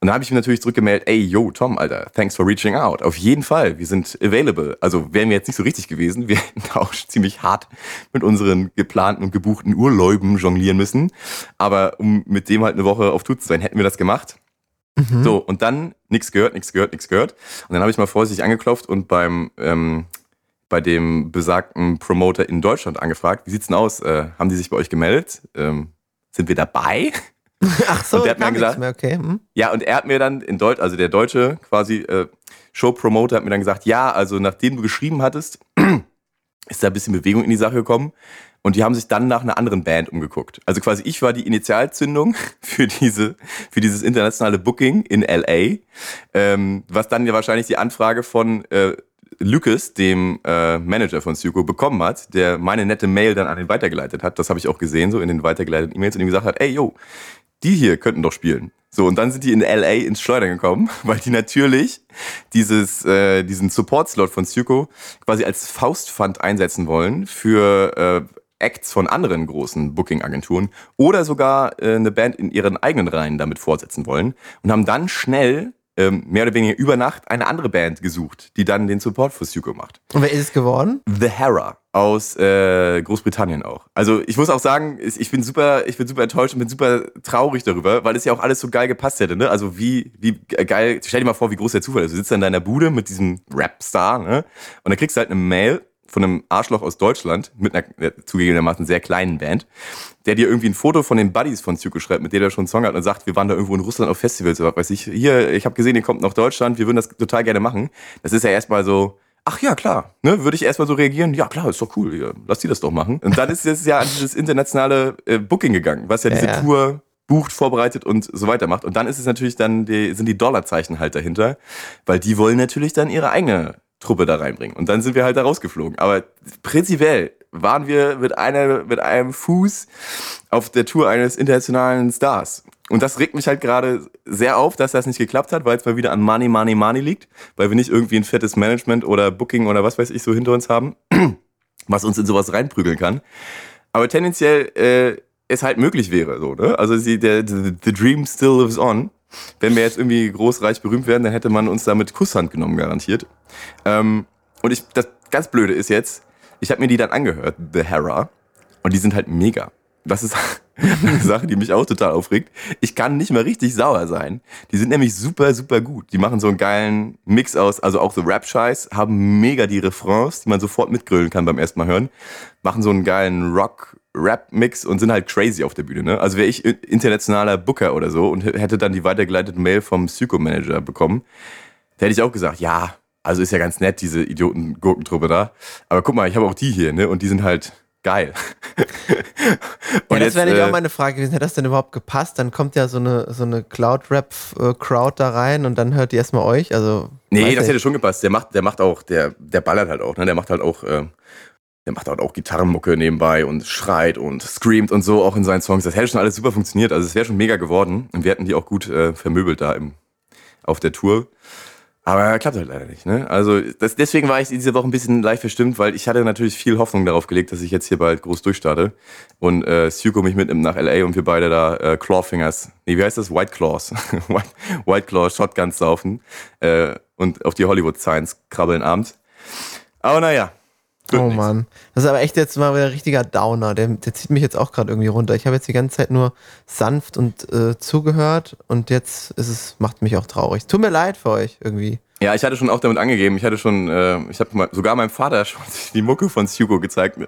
Speaker 2: Und da habe ich mir natürlich zurückgemeldet, ey, yo, Tom, Alter, thanks for reaching out. Auf jeden Fall, wir sind available. Also wären wir jetzt nicht so richtig gewesen. Wir hätten auch ziemlich hart mit unseren geplanten und gebuchten Urläuben jonglieren müssen. Aber um mit dem halt eine Woche auf Tour zu sein, hätten wir das gemacht. So, und dann nichts gehört, nichts gehört, nichts gehört. Und dann habe ich mal vorsichtig angeklopft und beim ähm, bei dem besagten Promoter in Deutschland angefragt, wie sieht's denn aus? Äh, haben die sich bei euch gemeldet? Ähm, sind wir dabei?
Speaker 3: Ach so,
Speaker 2: Und der hat mir gesagt-
Speaker 3: mehr, okay. Hm?
Speaker 2: Ja, und er hat mir dann in Deutsch, also der deutsche quasi äh, Showpromoter hat mir dann gesagt, ja, also nachdem du geschrieben hattest, ist da ein bisschen Bewegung in die Sache gekommen. Und die haben sich dann nach einer anderen Band umgeguckt. Also quasi ich war die Initialzündung für diese, für dieses internationale Booking in LA, ähm, was dann ja wahrscheinlich die Anfrage von äh, Lucas, dem äh, Manager von Syuko, bekommen hat, der meine nette Mail dann an ihn weitergeleitet hat. Das habe ich auch gesehen, so in den weitergeleiteten E-Mails und ihm gesagt hat, ey, yo, die hier könnten doch spielen. So, und dann sind die in LA ins Schleudern gekommen, weil die natürlich dieses, äh, diesen Support-Slot von Syuko quasi als Faustpfand einsetzen wollen für äh, Acts von anderen großen Booking-Agenturen oder sogar äh, eine Band in ihren eigenen Reihen damit fortsetzen wollen und haben dann schnell ähm, mehr oder weniger über Nacht eine andere Band gesucht, die dann den Support für Syuko macht.
Speaker 3: Und wer ist es geworden?
Speaker 2: The Hera aus äh, Großbritannien auch. Also ich muss auch sagen, ich bin super, ich bin super enttäuscht und bin super traurig darüber, weil es ja auch alles so geil gepasst hätte. Ne? Also wie, wie geil. Stell dir mal vor, wie groß der Zufall ist. Du sitzt da in deiner Bude mit diesem Rapstar, ne? Und dann kriegst du halt eine Mail von einem Arschloch aus Deutschland mit einer zugegebenermaßen sehr kleinen Band, der dir irgendwie ein Foto von den Buddies von Zyko schreibt, mit der der schon einen Song hat und sagt, wir waren da irgendwo in Russland auf Festivals oder was weiß ich. Hier, ich habe gesehen, ihr kommt nach Deutschland, wir würden das total gerne machen. Das ist ja erstmal so, ach ja, klar, ne, würde ich erstmal so reagieren, ja klar, ist doch cool, ja, lass die das doch machen. Und dann ist es ja an dieses internationale äh, Booking gegangen, was ja,
Speaker 3: Ja,
Speaker 2: diese
Speaker 3: ja.
Speaker 2: Tour bucht, vorbereitet und so weiter macht. Und dann ist es natürlich dann, die, sind die Dollarzeichen halt dahinter, weil die wollen natürlich dann ihre eigene Truppe da reinbringen. Und dann sind wir halt da rausgeflogen. Aber prinzipiell waren wir mit, einer, mit einem Fuß auf der Tour eines internationalen Stars. Und das regt mich halt gerade sehr auf, dass das nicht geklappt hat, weil es mal wieder an Money, Money, Money liegt, weil wir nicht irgendwie ein fettes Management oder Booking oder was weiß ich so hinter uns haben, was uns in sowas reinprügeln kann. Aber tendenziell äh, es halt möglich wäre, so, ne? Also sie, der, the, the dream still lives on. Wenn wir jetzt irgendwie groß, reich, berühmt werden, dann hätte man uns da mit Kusshand genommen, garantiert. Ähm, und ich, das ganz Blöde ist jetzt, ich habe mir die dann angehört, The Hera, und die sind halt mega. Das ist eine Sache, die mich auch total aufregt. Ich kann nicht mehr richtig sauer sein. Die sind nämlich super, super gut. Die machen so einen geilen Mix aus, also auch so Rap-Scheiß, haben mega die Refrains, die man sofort mitgrölen kann beim ersten Mal hören, machen so einen geilen Rock, Rap-Mix und sind halt crazy auf der Bühne. Ne? Also wäre ich internationaler Booker oder so und hätte dann die weitergeleitete Mail vom Psycho-Manager bekommen, da hätte ich auch gesagt, ja, also ist ja ganz nett, diese Idioten-Gurkentruppe da. Aber guck mal, ich habe auch die hier, ne? Und die sind halt geil.
Speaker 3: Ja, das wäre nicht
Speaker 2: äh,
Speaker 3: auch meine Frage gewesen. Hätte das denn überhaupt gepasst? Dann kommt ja so eine, so eine Cloud-Rap-Crowd da rein und dann hört die erstmal euch. Also,
Speaker 2: Nee, das
Speaker 3: nicht.
Speaker 2: hätte schon gepasst. Der macht, der macht auch, der, der ballert halt auch, ne? Der macht halt auch, äh, der macht halt auch Gitarrenmucke nebenbei und schreit und screamt und so auch in seinen Songs. Das hätte schon alles super funktioniert. Also es wäre schon mega geworden. Und wir hätten die auch gut äh, vermöbelt da im, auf der Tour. Aber klappt halt leider nicht. Ne? Also das, deswegen war ich diese Woche ein bisschen leicht verstimmt, weil ich hatte natürlich viel Hoffnung darauf gelegt, dass ich jetzt hier bald groß durchstarte und äh, Suko mich mitnimmt nach LA und wir beide da äh, Clawfingers, nee, wie heißt das? White Claws, White, White Claw Shotguns saufen äh, und auf die Hollywood Signs krabbeln abends. Aber naja. Wird
Speaker 3: Oh
Speaker 2: nix.
Speaker 3: Mann. Das ist aber echt jetzt mal wieder ein richtiger Downer. Der, der zieht mich jetzt auch gerade irgendwie runter. Ich habe jetzt die ganze Zeit nur sanft und äh, zugehört und jetzt ist es, macht mich auch traurig. Tut mir leid für euch irgendwie.
Speaker 2: Ja, ich hatte schon auch damit angegeben. Ich hatte schon, äh, ich habe sogar meinem Vater schon die Mucke von Hugo gezeigt.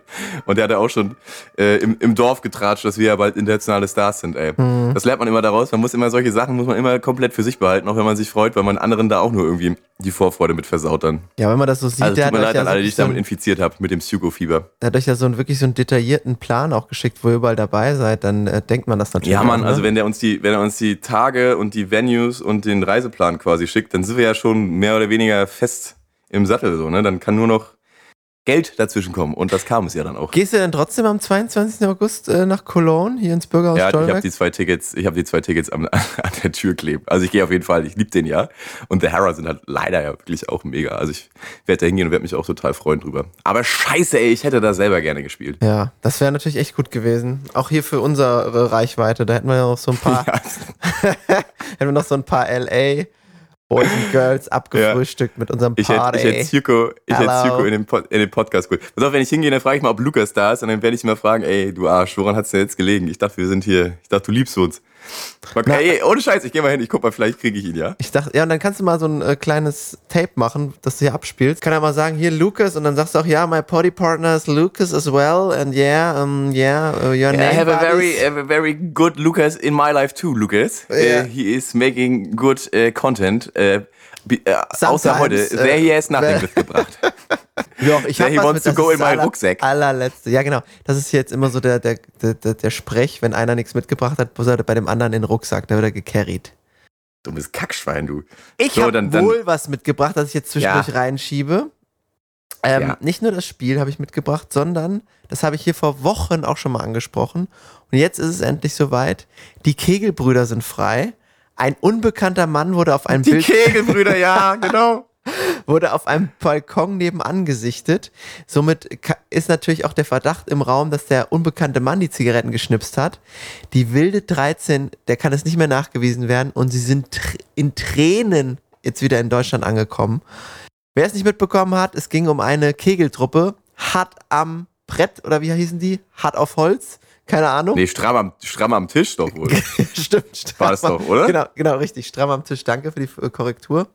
Speaker 2: Und der hatte auch schon äh, im, im Dorf getratscht, dass wir ja bald internationale Stars sind, ey.
Speaker 3: Mhm.
Speaker 2: Das lernt man immer daraus. Man muss immer solche Sachen, muss man immer komplett für sich behalten, auch wenn man sich freut, weil man anderen da auch nur irgendwie die Vorfreude mit versaut dann.
Speaker 3: Ja, wenn man das so sieht,
Speaker 2: Also
Speaker 3: der,
Speaker 2: tut mir leid
Speaker 3: ja
Speaker 2: an
Speaker 3: so,
Speaker 2: alle, die ich damit infiziert habe, mit dem Hugo-Fieber.
Speaker 3: der hat euch ja so einen, wirklich so einen detaillierten Plan auch geschickt, wo ihr überall dabei seid, dann äh, denkt man das natürlich
Speaker 2: Ja, Mann,
Speaker 3: auch, ne?
Speaker 2: also wenn der uns die, wenn er uns die Tage und die Venues und den Reiseplan quasi schickt, dann sind wir ja schon mehr oder weniger fest im Sattel so, ne? Dann kann nur noch Geld dazwischen kommen und das kam es ja dann auch.
Speaker 3: Gehst du denn trotzdem am 22. August äh, nach Cologne, hier ins Bürgerhaus
Speaker 2: Ja, ich
Speaker 3: Stolberg?
Speaker 2: habe die zwei Tickets, ich habe die zwei Tickets am, an der Tür kleben. Also ich gehe auf jeden Fall, ich liebe den ja. Und der Harrow sind halt leider ja wirklich auch mega. Also ich werde da hingehen und werde mich auch total freuen drüber. Aber scheiße, ey, ich hätte da selber gerne gespielt.
Speaker 3: Ja, das wäre natürlich echt gut gewesen. Auch hier für unsere Reichweite. Da hätten wir ja noch so ein paar, hätten wir noch so ein paar LA Boys and Girls abgefrühstückt mit unserem
Speaker 2: ich hätte,
Speaker 3: Party.
Speaker 2: ich hätte Zuko, ich hätte. Zuko in den, Pod, in den Podcast geholt. Pass auf, wenn ich hingehe, dann frage ich mal, ob Lukas da ist und dann werde ich ihn mal fragen, ey, du Arsch, woran hat's denn jetzt gelegen? Ich dachte, wir sind hier, ich dachte, du liebst uns. Mal,
Speaker 3: Na-
Speaker 2: ey, ohne Scheiß, ich gehe mal hin, ich guck mal, vielleicht kriege ich ihn, ja?
Speaker 3: Ich dachte, ja, und dann kannst du mal so ein äh, kleines Tape machen, das du hier abspielst. Kann er mal sagen, hier Lucas, und dann sagst du auch, ja, my party partner is Lucas as well, and yeah, um, yeah, uh, your
Speaker 2: I
Speaker 3: name
Speaker 2: have a very,
Speaker 3: buddies.
Speaker 2: have a very good Lucas in my life too, Lucas.
Speaker 3: Yeah.
Speaker 2: Uh, he is making good uh, content. Uh, be, außer heute, there he has nothing mitgebracht.
Speaker 3: Doch, ich
Speaker 2: There
Speaker 3: hab
Speaker 2: he
Speaker 3: was mit,
Speaker 2: to go in
Speaker 3: aller-
Speaker 2: Rucksack.
Speaker 3: Allerletzte. Ja, genau. Das ist jetzt immer so der, der, der, der, Sprech, wenn einer nichts mitgebracht hat, muss er bei dem anderen in den Rucksack, da wird er gecarried.
Speaker 2: Dummes Kackschwein, du.
Speaker 3: Ich
Speaker 2: So,
Speaker 3: habe
Speaker 2: dann- dann-
Speaker 3: wohl was mitgebracht, das ich jetzt zwischendurch
Speaker 2: Ja.
Speaker 3: reinschiebe. Ähm,
Speaker 2: Ja.
Speaker 3: Nicht nur das Spiel habe ich mitgebracht, sondern das habe ich hier vor Wochen auch schon mal angesprochen. Und jetzt ist es endlich soweit. Die Kegelbrüder sind frei. Ein unbekannter Mann wurde auf einem
Speaker 2: Die
Speaker 3: Bild
Speaker 2: Kegelbrüder, ja, genau.
Speaker 3: Wurde auf einem Balkon nebenan gesichtet. Somit ist natürlich auch der Verdacht im Raum, dass der unbekannte Mann die Zigaretten geschnipst hat. Die wilde 13, der kann es nicht mehr nachgewiesen werden und sie sind in Tränen jetzt wieder in Deutschland angekommen. Wer es nicht mitbekommen hat, es ging um eine Kegeltruppe, hart am Brett oder wie hießen die? Hart auf Holz? Keine Ahnung.
Speaker 2: Nee, stramm am, stramm am Tisch doch wohl.
Speaker 3: Stimmt, stramm
Speaker 2: War das doch, oder?
Speaker 3: Genau, genau, richtig. Stramm am Tisch. Danke für die äh, Korrektur.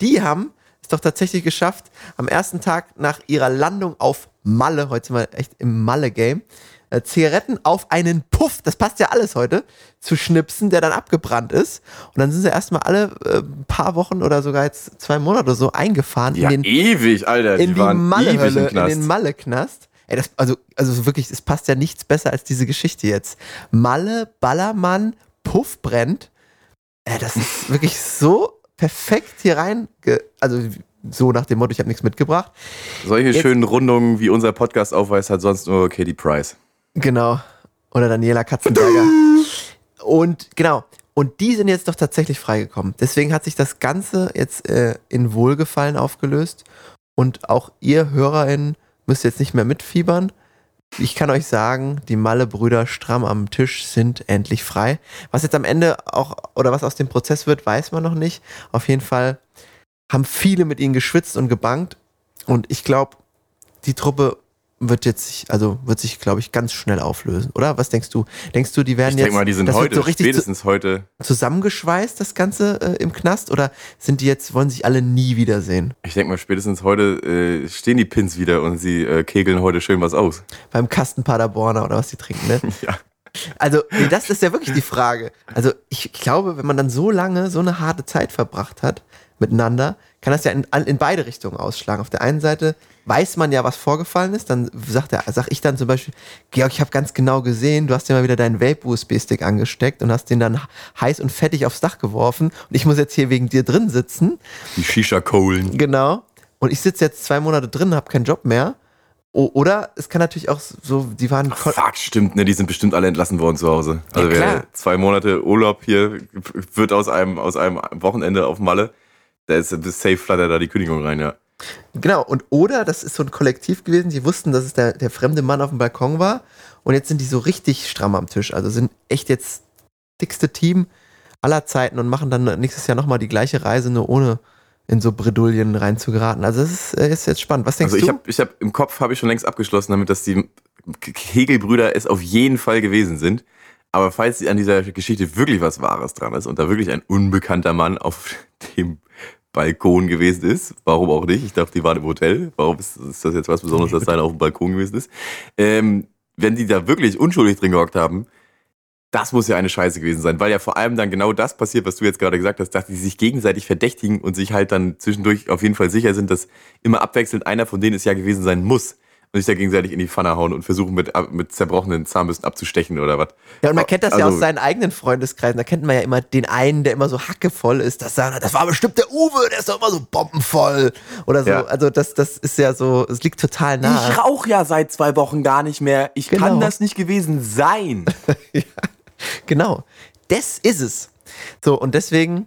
Speaker 3: Die haben es doch tatsächlich geschafft, am ersten Tag nach ihrer Landung auf Malle, heute sind wir echt im Malle-Game, äh, Zigaretten auf einen Puff, das passt ja alles heute, zu schnipsen, der dann abgebrannt ist. Und dann sind sie erstmal alle äh, ein paar Wochen oder sogar jetzt zwei Monate oder so eingefahren
Speaker 2: Ja,
Speaker 3: in den
Speaker 2: ewig, Alter.
Speaker 3: in
Speaker 2: die
Speaker 3: die Malle-Hölle, in den Malle-Knast. Ey, das, also, also wirklich, es passt ja nichts besser als diese Geschichte jetzt. Malle, Ballermann, Puff brennt. Ey, das ist wirklich so perfekt hier rein. Also so nach dem Motto, ich habe nichts mitgebracht.
Speaker 2: Solche
Speaker 3: Jetzt-
Speaker 2: schönen Rundungen, wie unser Podcast aufweist, hat sonst nur Katie Price.
Speaker 3: Genau. Oder Daniela Katzenberger. Und genau. Und die sind jetzt doch tatsächlich freigekommen. Deswegen hat sich das Ganze jetzt äh, in Wohlgefallen aufgelöst. Und auch ihr HörerInnen müsst jetzt nicht mehr mitfiebern. Ich kann euch sagen, die Malle-Brüder stramm am Tisch sind endlich frei. Was jetzt am Ende auch, oder was aus dem Prozess wird, weiß man noch nicht. Auf jeden Fall haben viele mit ihnen geschwitzt und gebankt. Und ich glaube, die Truppe wird jetzt sich, also wird sich, glaube ich, ganz schnell auflösen, oder? Was denkst du? Denkst du, die werden
Speaker 2: Ich
Speaker 3: jetzt
Speaker 2: mal, die sind heute,
Speaker 3: so richtig
Speaker 2: spätestens heute.
Speaker 3: zusammengeschweißt, das Ganze äh, im Knast? Oder sind die jetzt, wollen sich alle nie wiedersehen?
Speaker 2: Ich denke mal, spätestens heute äh, stehen die Pins wieder und sie äh, kegeln heute schön was aus.
Speaker 3: Beim Kasten Paderborner oder was die trinken, ne?
Speaker 2: Ja.
Speaker 3: Also, nee, das ist ja wirklich die Frage. Also, ich glaube, wenn man dann so lange so eine harte Zeit verbracht hat miteinander, kann das ja in, in beide Richtungen ausschlagen. Auf der einen Seite weiß man ja, was vorgefallen ist. Dann sagt er, sag ich dann zum Beispiel, Georg, ich habe ganz genau gesehen, du hast dir mal wieder deinen Vape-USB-Stick angesteckt und hast den dann heiß und fettig aufs Dach geworfen. Und ich muss jetzt hier wegen dir drin sitzen.
Speaker 2: Die Shisha-Kohlen.
Speaker 3: Genau. Und ich sitze jetzt zwei Monate drin, habe keinen Job mehr. O oder es kann natürlich auch so, die waren.
Speaker 2: Ach, fuck, stimmt, ne? Die sind bestimmt alle entlassen worden zu Hause. Also
Speaker 3: Ja,
Speaker 2: zwei Monate Urlaub hier wird aus einem, aus einem Wochenende auf Malle, da ist safe flattert da die Kündigung rein, ja.
Speaker 3: Genau, und oder das ist so ein Kollektiv gewesen, die wussten, dass es der, der fremde Mann auf dem Balkon war und jetzt sind die so richtig stramm am Tisch. Also sind echt jetzt dickste Team aller Zeiten und machen dann nächstes Jahr nochmal die gleiche Reise, nur ohne in so Bredouillen reinzugeraten. Also das ist, äh, ist jetzt spannend. Was denkst
Speaker 2: Also ich
Speaker 3: du?
Speaker 2: habe ich hab, im Kopf habe ich schon längst abgeschlossen damit, dass die Kegelbrüder es auf jeden Fall gewesen sind. Aber falls an dieser Geschichte wirklich was Wahres dran ist und da wirklich ein unbekannter Mann auf dem Balkon gewesen ist, warum auch nicht? Ich dachte, die waren im Hotel. Warum ist, ist das jetzt was Besonderes, dass einer auf dem Balkon gewesen ist? Ähm, wenn die da wirklich unschuldig drin gehockt haben, das muss ja eine Scheiße gewesen sein, weil ja vor allem dann genau das passiert, was du jetzt gerade gesagt hast, dass die sich gegenseitig verdächtigen und sich halt dann zwischendurch auf jeden Fall sicher sind, dass immer abwechselnd einer von denen es ja gewesen sein muss und sich da gegenseitig in die Pfanne hauen und versuchen mit, mit zerbrochenen Zahnbürsten abzustechen oder was.
Speaker 3: Ja, und man kennt das ja
Speaker 2: Also-
Speaker 3: aus seinen eigenen Freundeskreisen. Da kennt man ja immer den einen, der immer so hackevoll ist. Das, sagen, das war bestimmt der Uwe, der ist doch immer so bombenvoll. Oder so.
Speaker 2: Ja.
Speaker 3: Also das, das ist ja so, es liegt total nahe.
Speaker 2: Ich rauche ja seit zwei Wochen gar nicht mehr. Ich
Speaker 3: Genau.
Speaker 2: kann das nicht gewesen sein.
Speaker 3: Genau. Das ist es. So, und deswegen,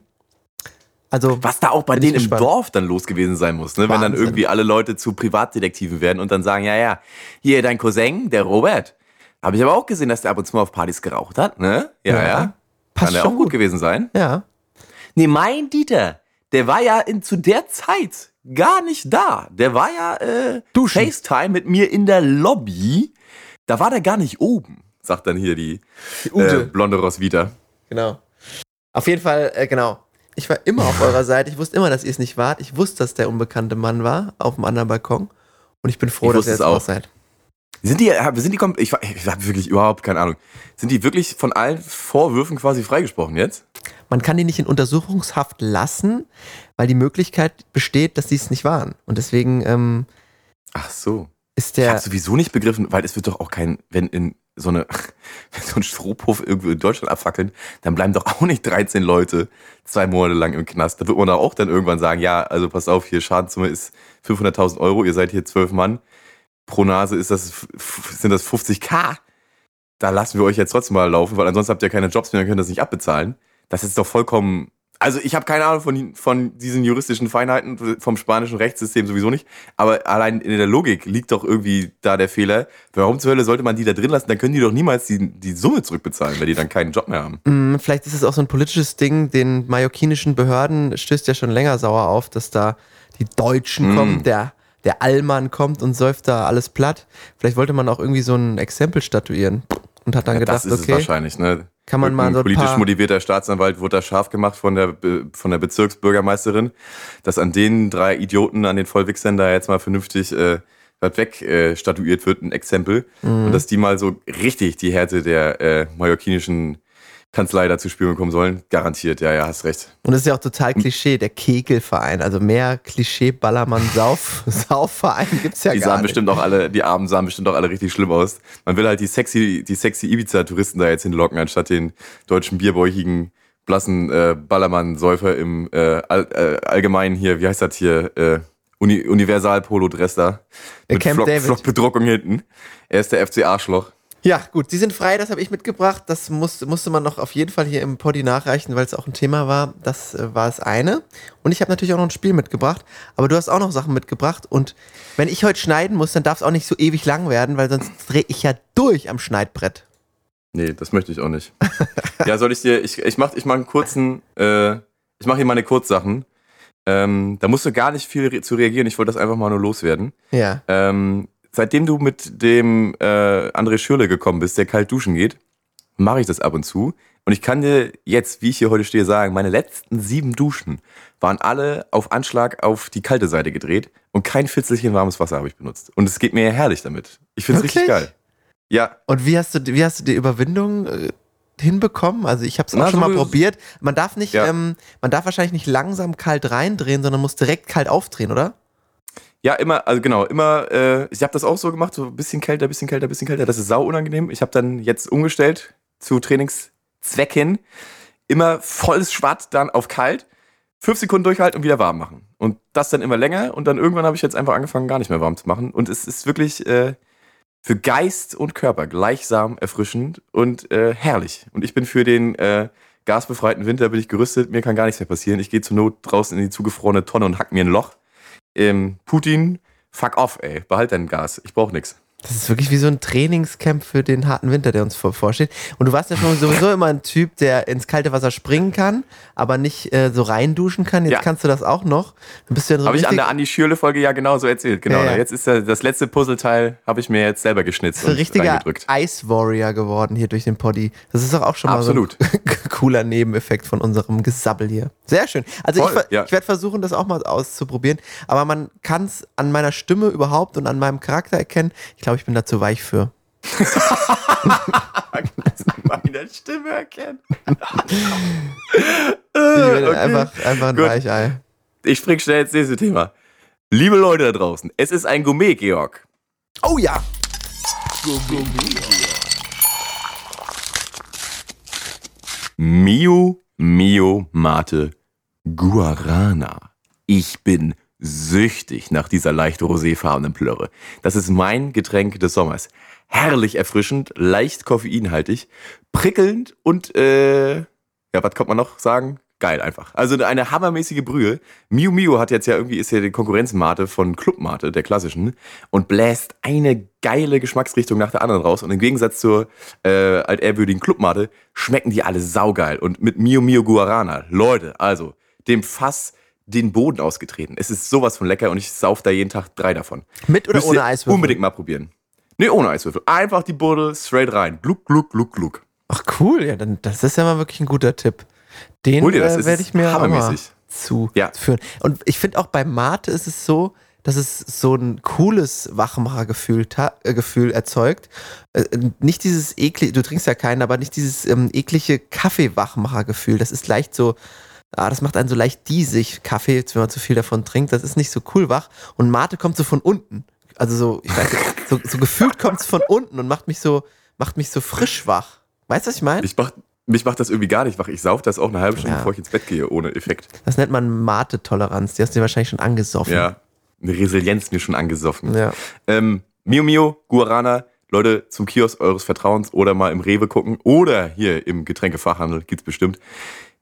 Speaker 3: also.
Speaker 2: Was da auch bei denen im. Dorf dann los gewesen sein muss, ne? wenn dann irgendwie alle Leute zu Privatdetektiven werden und dann sagen, ja, ja, hier dein Cousin, der Robert, habe ich aber auch gesehen, dass der ab und zu mal auf Partys geraucht hat, ne? Ja,
Speaker 3: Ja.
Speaker 2: ja.
Speaker 3: Passt
Speaker 2: Kann der auch gut gewesen sein.
Speaker 3: Ja.
Speaker 2: Nee, mein Dieter, der war ja in, zu der Zeit gar nicht da. Der war ja äh,
Speaker 3: Duschen.
Speaker 2: FaceTime mit mir in der Lobby. Da war der gar nicht oben, sagt dann hier die,
Speaker 3: Ute.
Speaker 2: äh, blonde Roswitha.
Speaker 3: Genau. Auf jeden Fall, äh, genau. Ich war immer auf eurer Seite. Ich wusste immer, dass ihr es nicht wart. Ich wusste, dass der unbekannte Mann war auf dem anderen Balkon. Und ich bin froh,
Speaker 2: Ich
Speaker 3: dass ihr
Speaker 2: es
Speaker 3: jetzt
Speaker 2: auch.
Speaker 3: seid.
Speaker 2: Sind die, sind die, ich, ich habe wirklich überhaupt keine Ahnung. Sind die wirklich von allen Vorwürfen quasi freigesprochen jetzt?
Speaker 3: Man kann die nicht in Untersuchungshaft lassen, weil die Möglichkeit besteht, dass sie es nicht waren. Und deswegen ähm,
Speaker 2: Ach so.
Speaker 3: ist
Speaker 2: Ich
Speaker 3: der.
Speaker 2: habe sowieso nicht begriffen, weil es wird doch auch kein, wenn in so eine, wenn so ein Strohpuff irgendwo in Deutschland abfackeln, dann bleiben doch auch nicht 13 Leute zwei Monate lang im Knast. Da wird man doch auch dann irgendwann sagen, ja, also passt auf, hier Schadenssumme ist 500.000 Euro, ihr seid hier zwölf Mann, pro Nase ist das, sind das 50k. Da lassen wir euch jetzt trotzdem mal laufen, weil ansonsten habt ihr keine Jobs mehr und könnt das nicht abbezahlen. Das ist doch vollkommen, also ich habe keine Ahnung von, von diesen juristischen Feinheiten vom spanischen Rechtssystem sowieso nicht, aber allein in der Logik liegt doch irgendwie da der Fehler. Warum zur Hölle sollte man die da drin lassen? Dann können die doch niemals die, die Summe zurückbezahlen, wenn die dann keinen Job mehr haben.
Speaker 3: Hm, Vielleicht ist es auch so ein politisches Ding, den mallorquinischen Behörden stößt ja schon länger sauer auf, dass da die Deutschen
Speaker 2: Mm.
Speaker 3: kommen, der, der Allmann kommt und säuft da alles platt. Vielleicht wollte man auch irgendwie so ein Exempel statuieren und hat dann
Speaker 2: Ja,
Speaker 3: gedacht,
Speaker 2: das ist es
Speaker 3: okay,
Speaker 2: wahrscheinlich, ne?
Speaker 3: kann man mal so ein
Speaker 2: politisch motivierter Staatsanwalt wurde da scharf gemacht von der, Be- von der Bezirksbürgermeisterin, dass an den drei Idioten, an den Vollwichsern da jetzt mal vernünftig äh, was weg äh, statuiert wird, ein Exempel.
Speaker 3: Mhm.
Speaker 2: Und dass die mal so richtig die Härte der äh, mallorquinischen Kanzlei da zu spüren kommen sollen. Garantiert, ja, ja, hast recht.
Speaker 3: und das ist ja auch total Klischee, der Kegelverein, also mehr Klischee-Ballermann-Sauf-Verein gibt's ja
Speaker 2: Die
Speaker 3: gar
Speaker 2: sahen
Speaker 3: nicht.
Speaker 2: bestimmt auch alle, die Armen sahen bestimmt auch alle richtig schlimm aus. Man will halt die sexy, die sexy Ibiza-Touristen da jetzt hinlocken, anstatt den deutschen bierbäuchigen, blassen äh, Ballermann-Säufer im äh, all, äh, allgemeinen hier, wie heißt das hier, äh, Uni Universal-Polo-Dress da. Mit
Speaker 3: Camp
Speaker 2: Flock,
Speaker 3: David.
Speaker 2: Flockbedruckung hinten. Er ist der FC Arschloch.
Speaker 3: Ja, gut, sie sind frei, das habe ich mitgebracht. Das muss, musste man noch auf jeden Fall hier im Poddy nachreichen, weil es auch ein Thema war. Das äh, war das eine. Und ich habe natürlich auch noch ein Spiel mitgebracht. Aber du hast auch noch Sachen mitgebracht. Und wenn ich heute schneiden muss, dann darf es auch nicht so ewig lang werden, weil sonst drehe ich ja durch am Schneidbrett.
Speaker 2: Nee, das möchte ich auch nicht. ja, soll ich dir, ich, ich mach, ich mach einen kurzen, äh, ich mache hier meine Kurzsachen. Ähm, da musst du gar nicht viel re zu reagieren. Ich wollte das einfach mal nur loswerden.
Speaker 3: Ja.
Speaker 2: Ähm, seitdem du mit dem äh, André Schürle gekommen bist, der kalt duschen geht, mache ich das ab und zu. Und ich kann dir jetzt, wie ich hier heute stehe, sagen, meine letzten sieben Duschen waren alle auf Anschlag auf die kalte Seite gedreht und kein Fitzelchen warmes Wasser habe ich benutzt. Und es geht mir herrlich damit. Ich finde es richtig geil. Ja,
Speaker 3: Und wie hast du, wie hast du die Überwindung äh, hinbekommen? Also ich habe es auch
Speaker 2: Na,
Speaker 3: schon
Speaker 2: so
Speaker 3: mal probiert. Man darf nicht,
Speaker 2: Ja.
Speaker 3: ähm, man darf wahrscheinlich nicht langsam kalt reindrehen, sondern muss direkt kalt aufdrehen, oder?
Speaker 2: Ja, immer, also genau, immer, äh, ich habe das auch so gemacht, so ein bisschen kälter, bisschen kälter, bisschen kälter. Das ist sau unangenehm. Ich habe dann jetzt umgestellt zu Trainingszwecken. Immer volles Schwatt, dann auf kalt, fünf Sekunden durchhalten und wieder warm machen. Und das dann immer länger und dann irgendwann habe ich jetzt einfach angefangen, gar nicht mehr warm zu machen. Und es ist wirklich äh, für Geist und Körper gleichsam erfrischend und äh, herrlich. Und ich bin für den äh, gasbefreiten Winter bin ich gerüstet. Mir kann gar nichts mehr passieren. Ich gehe zur Not draußen in die zugefrorene Tonne und hack mir ein Loch. Ähm, Putin, fuck off, ey. Behalt dein Gas. Ich brauch nix.
Speaker 3: Das ist wirklich wie so ein Trainingscamp für den harten Winter, der uns vor- vorsteht. Und du warst ja schon sowieso immer ein Typ, der ins kalte Wasser springen kann, aber nicht äh, so reinduschen kann. Jetzt
Speaker 2: Ja.
Speaker 3: kannst du das auch noch. Dann bist du ja so
Speaker 2: Habe ich an der Andi Schürle-Folge ja genauso erzählt. Genau.
Speaker 3: Ja, ja.
Speaker 2: Jetzt ist das letzte Puzzleteil, habe ich mir jetzt selber geschnitzt
Speaker 3: ein richtiger. Ice Warrior geworden hier durch den Poddy. Das ist doch auch schon
Speaker 2: Absolut.
Speaker 3: mal so ein cooler Nebeneffekt von unserem Gesabbel hier. Sehr schön. Also
Speaker 2: Voll,
Speaker 3: ich, ich werde versuchen, das auch mal auszuprobieren. Aber man kann es an meiner Stimme überhaupt und an meinem Charakter erkennen. Ich glaube, ich bin da zu weich für.
Speaker 2: Meine Stimme erkennen. Okay.
Speaker 3: einfach, einfach ein
Speaker 2: Gut.
Speaker 3: Weichei.
Speaker 2: Ich spring schnell ins nächste Thema. Liebe Leute da draußen, es ist ein Gourmet, Georg.
Speaker 3: Oh ja.
Speaker 2: Mio Mio Mate Guarana. Ich bin süchtig nach dieser leicht roséfarbenen Plörre. Das ist mein Getränk des Sommers. Herrlich erfrischend, leicht koffeinhaltig, prickelnd und äh, ja, was kommt man noch sagen? Geil einfach. Also eine hammermäßige Brühe. Mio Mio hat jetzt ja irgendwie, ist ja die Konkurrenzmate von Club Mate, der klassischen, und bläst eine geile Geschmacksrichtung nach der anderen raus. Und im Gegensatz zur äh, altehrwürdigen Club Mate schmecken die alle saugeil. Und mit Mio Mio Guarana, Leute, also dem Fass den Boden ausgetreten. Es ist sowas von lecker und ich sauf da jeden Tag drei davon.
Speaker 3: Mit oder
Speaker 2: Müsst
Speaker 3: ohne Eiswürfel?
Speaker 2: Unbedingt mal probieren. Nee, ohne Eiswürfel. Einfach die Buddel straight rein. Gluck, gluck, gluck, gluck.
Speaker 3: Ach cool, ja, dann das ist ja mal wirklich ein guter Tipp. Den
Speaker 2: Hol dir das,
Speaker 3: äh, werde ich mir auch
Speaker 2: hammermäßig. Ja.
Speaker 3: zuführen. Und ich finde auch bei Mate ist es so, dass es so ein cooles Wachmachergefühl äh, Gefühl erzeugt. Äh, nicht dieses eklige, du trinkst ja keinen, aber nicht dieses ähm, eklige Kaffee-Wachmachergefühl. Das ist leicht so, ah, das macht einen so leicht diesig, Kaffee, wenn man zu viel davon trinkt. Das ist nicht so cool wach. Und Mate kommt so von unten. Also so, ich weiß nicht, so, so gefühlt kommt es von unten und macht mich so, macht mich so frisch wach. Weißt du, was ich meine?
Speaker 2: Ich mach, mich macht das irgendwie gar nicht wach. Ich sauf das auch eine halbe Stunde,
Speaker 3: Ja.
Speaker 2: bevor ich ins Bett gehe, ohne Effekt.
Speaker 3: Das nennt man Mate-Toleranz. Die hast du dir wahrscheinlich schon angesoffen.
Speaker 2: Ja. Eine Resilienz mir schon angesoffen.
Speaker 3: Ja.
Speaker 2: Ähm, Mio Mio, Guarana, Leute, zum Kiosk eures Vertrauens oder mal im Rewe gucken oder hier im Getränkefachhandel, gibt's bestimmt.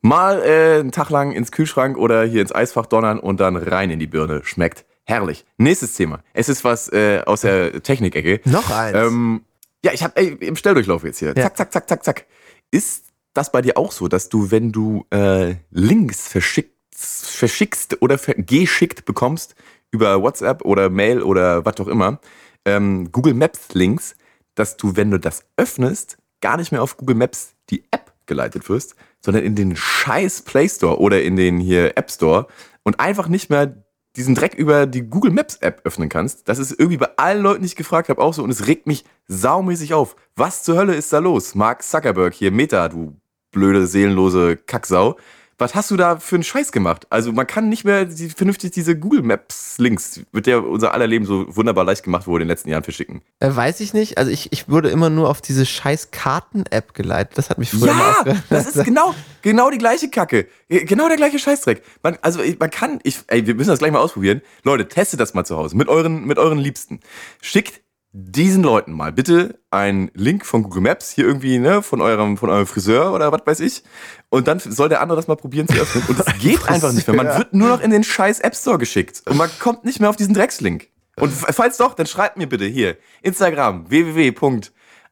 Speaker 2: Mal äh, einen Tag lang ins Kühlschrank oder hier ins Eisfach donnern und dann rein in die Birne. Schmeckt herrlich. Nächstes Thema. Es ist was äh, aus der Technikecke.
Speaker 3: Noch eins.
Speaker 2: Ähm, ja, ich habe im Stelldurchlauf jetzt hier.
Speaker 3: Ja.
Speaker 2: Zack, zack, zack, zack, zack. Ist das bei dir auch so, dass du, wenn du äh, Links verschickt, verschickst oder ver geschickt bekommst über WhatsApp oder Mail oder was auch immer, ähm, Google Maps Links, dass du, wenn du das öffnest, gar nicht mehr auf Google Maps die App geleitet wirst, sondern in den scheiß Play Store oder in den hier App Store und einfach nicht mehr diesen Dreck über die Google Maps App öffnen kannst. Das ist irgendwie bei allen Leuten, die ich gefragt habe, auch so und es regt mich saumäßig auf. Was zur Hölle ist da los? Mark Zuckerberg hier, Meta, du blöde, seelenlose Kacksau. Was hast du da für einen Scheiß gemacht? Also man kann nicht mehr die, vernünftig diese Google Maps Links, mit der unser aller Leben so wunderbar leicht gemacht wurde in den letzten Jahren, verschicken.
Speaker 3: Äh, weiß ich nicht. Also ich, ich wurde immer nur auf diese scheiß Karten-App geleitet. Das hat mich früher
Speaker 2: Ja, das ist genau, genau die gleiche Kacke. Genau der gleiche Scheißdreck. Man, also man kann, ich, ey, wir müssen das gleich mal ausprobieren. Leute, testet das mal zu Hause mit euren, mit euren Liebsten. Schickt diesen Leuten mal bitte einen Link von Google Maps, hier irgendwie, ne, von eurem, von eurem Friseur oder was weiß ich. Und dann soll der andere das mal probieren zu öffnen. Und es geht einfach nicht mehr. Man wird nur noch in den scheiß App Store geschickt. Und man kommt nicht mehr auf diesen Dreckslink. Und falls doch, dann schreibt mir bitte hier, Instagram, www.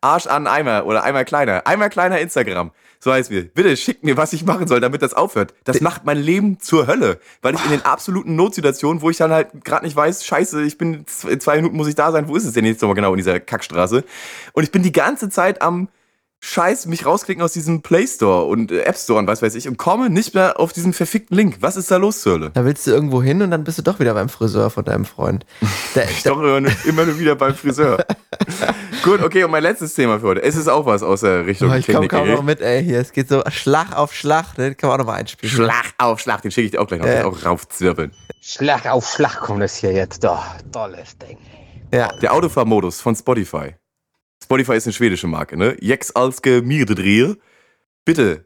Speaker 2: Arsch an Eimer oder Eimer kleiner. Eimer kleiner Instagram. So heißt wir. Bitte schickt mir, was ich machen soll, damit das aufhört. Das macht mein Leben zur Hölle. Weil ich in den absoluten Notsituationen, wo ich dann halt gerade nicht weiß, scheiße, ich bin in zwei Minuten muss ich da sein, wo ist es denn jetzt nochmal genau in dieser Kackstraße? Und ich bin die ganze Zeit am Scheiß mich rausklicken aus diesem Play Store und äh, App Store und was weiß ich und komme nicht mehr auf diesen verfickten Link. Was ist da los, zur Hölle?
Speaker 3: Da willst du irgendwo hin und dann bist du doch wieder beim Friseur von deinem Freund. Der,
Speaker 2: Ich doch immer nur, immer nur wieder beim Friseur. Gut, okay, und mein letztes Thema für heute. Es ist auch was aus der Richtung
Speaker 3: Oh, ich komme kaum
Speaker 2: Technik.
Speaker 3: noch mit, ey. Hier, es geht so Schlag auf Schlag, ne? Kann man auch noch mal einspielen.
Speaker 2: Schlag auf Schlag, den schicke ich dir auch gleich noch.
Speaker 3: Ja.
Speaker 2: auch raufzwirbeln.
Speaker 4: Schlag auf Schlag kommt das hier jetzt. Da, tolles Ding.
Speaker 3: Ja.
Speaker 2: Der Autofahrmodus von Spotify. Spotify ist eine schwedische Marke, ne? Jex alske Mirdedrier. Bitte,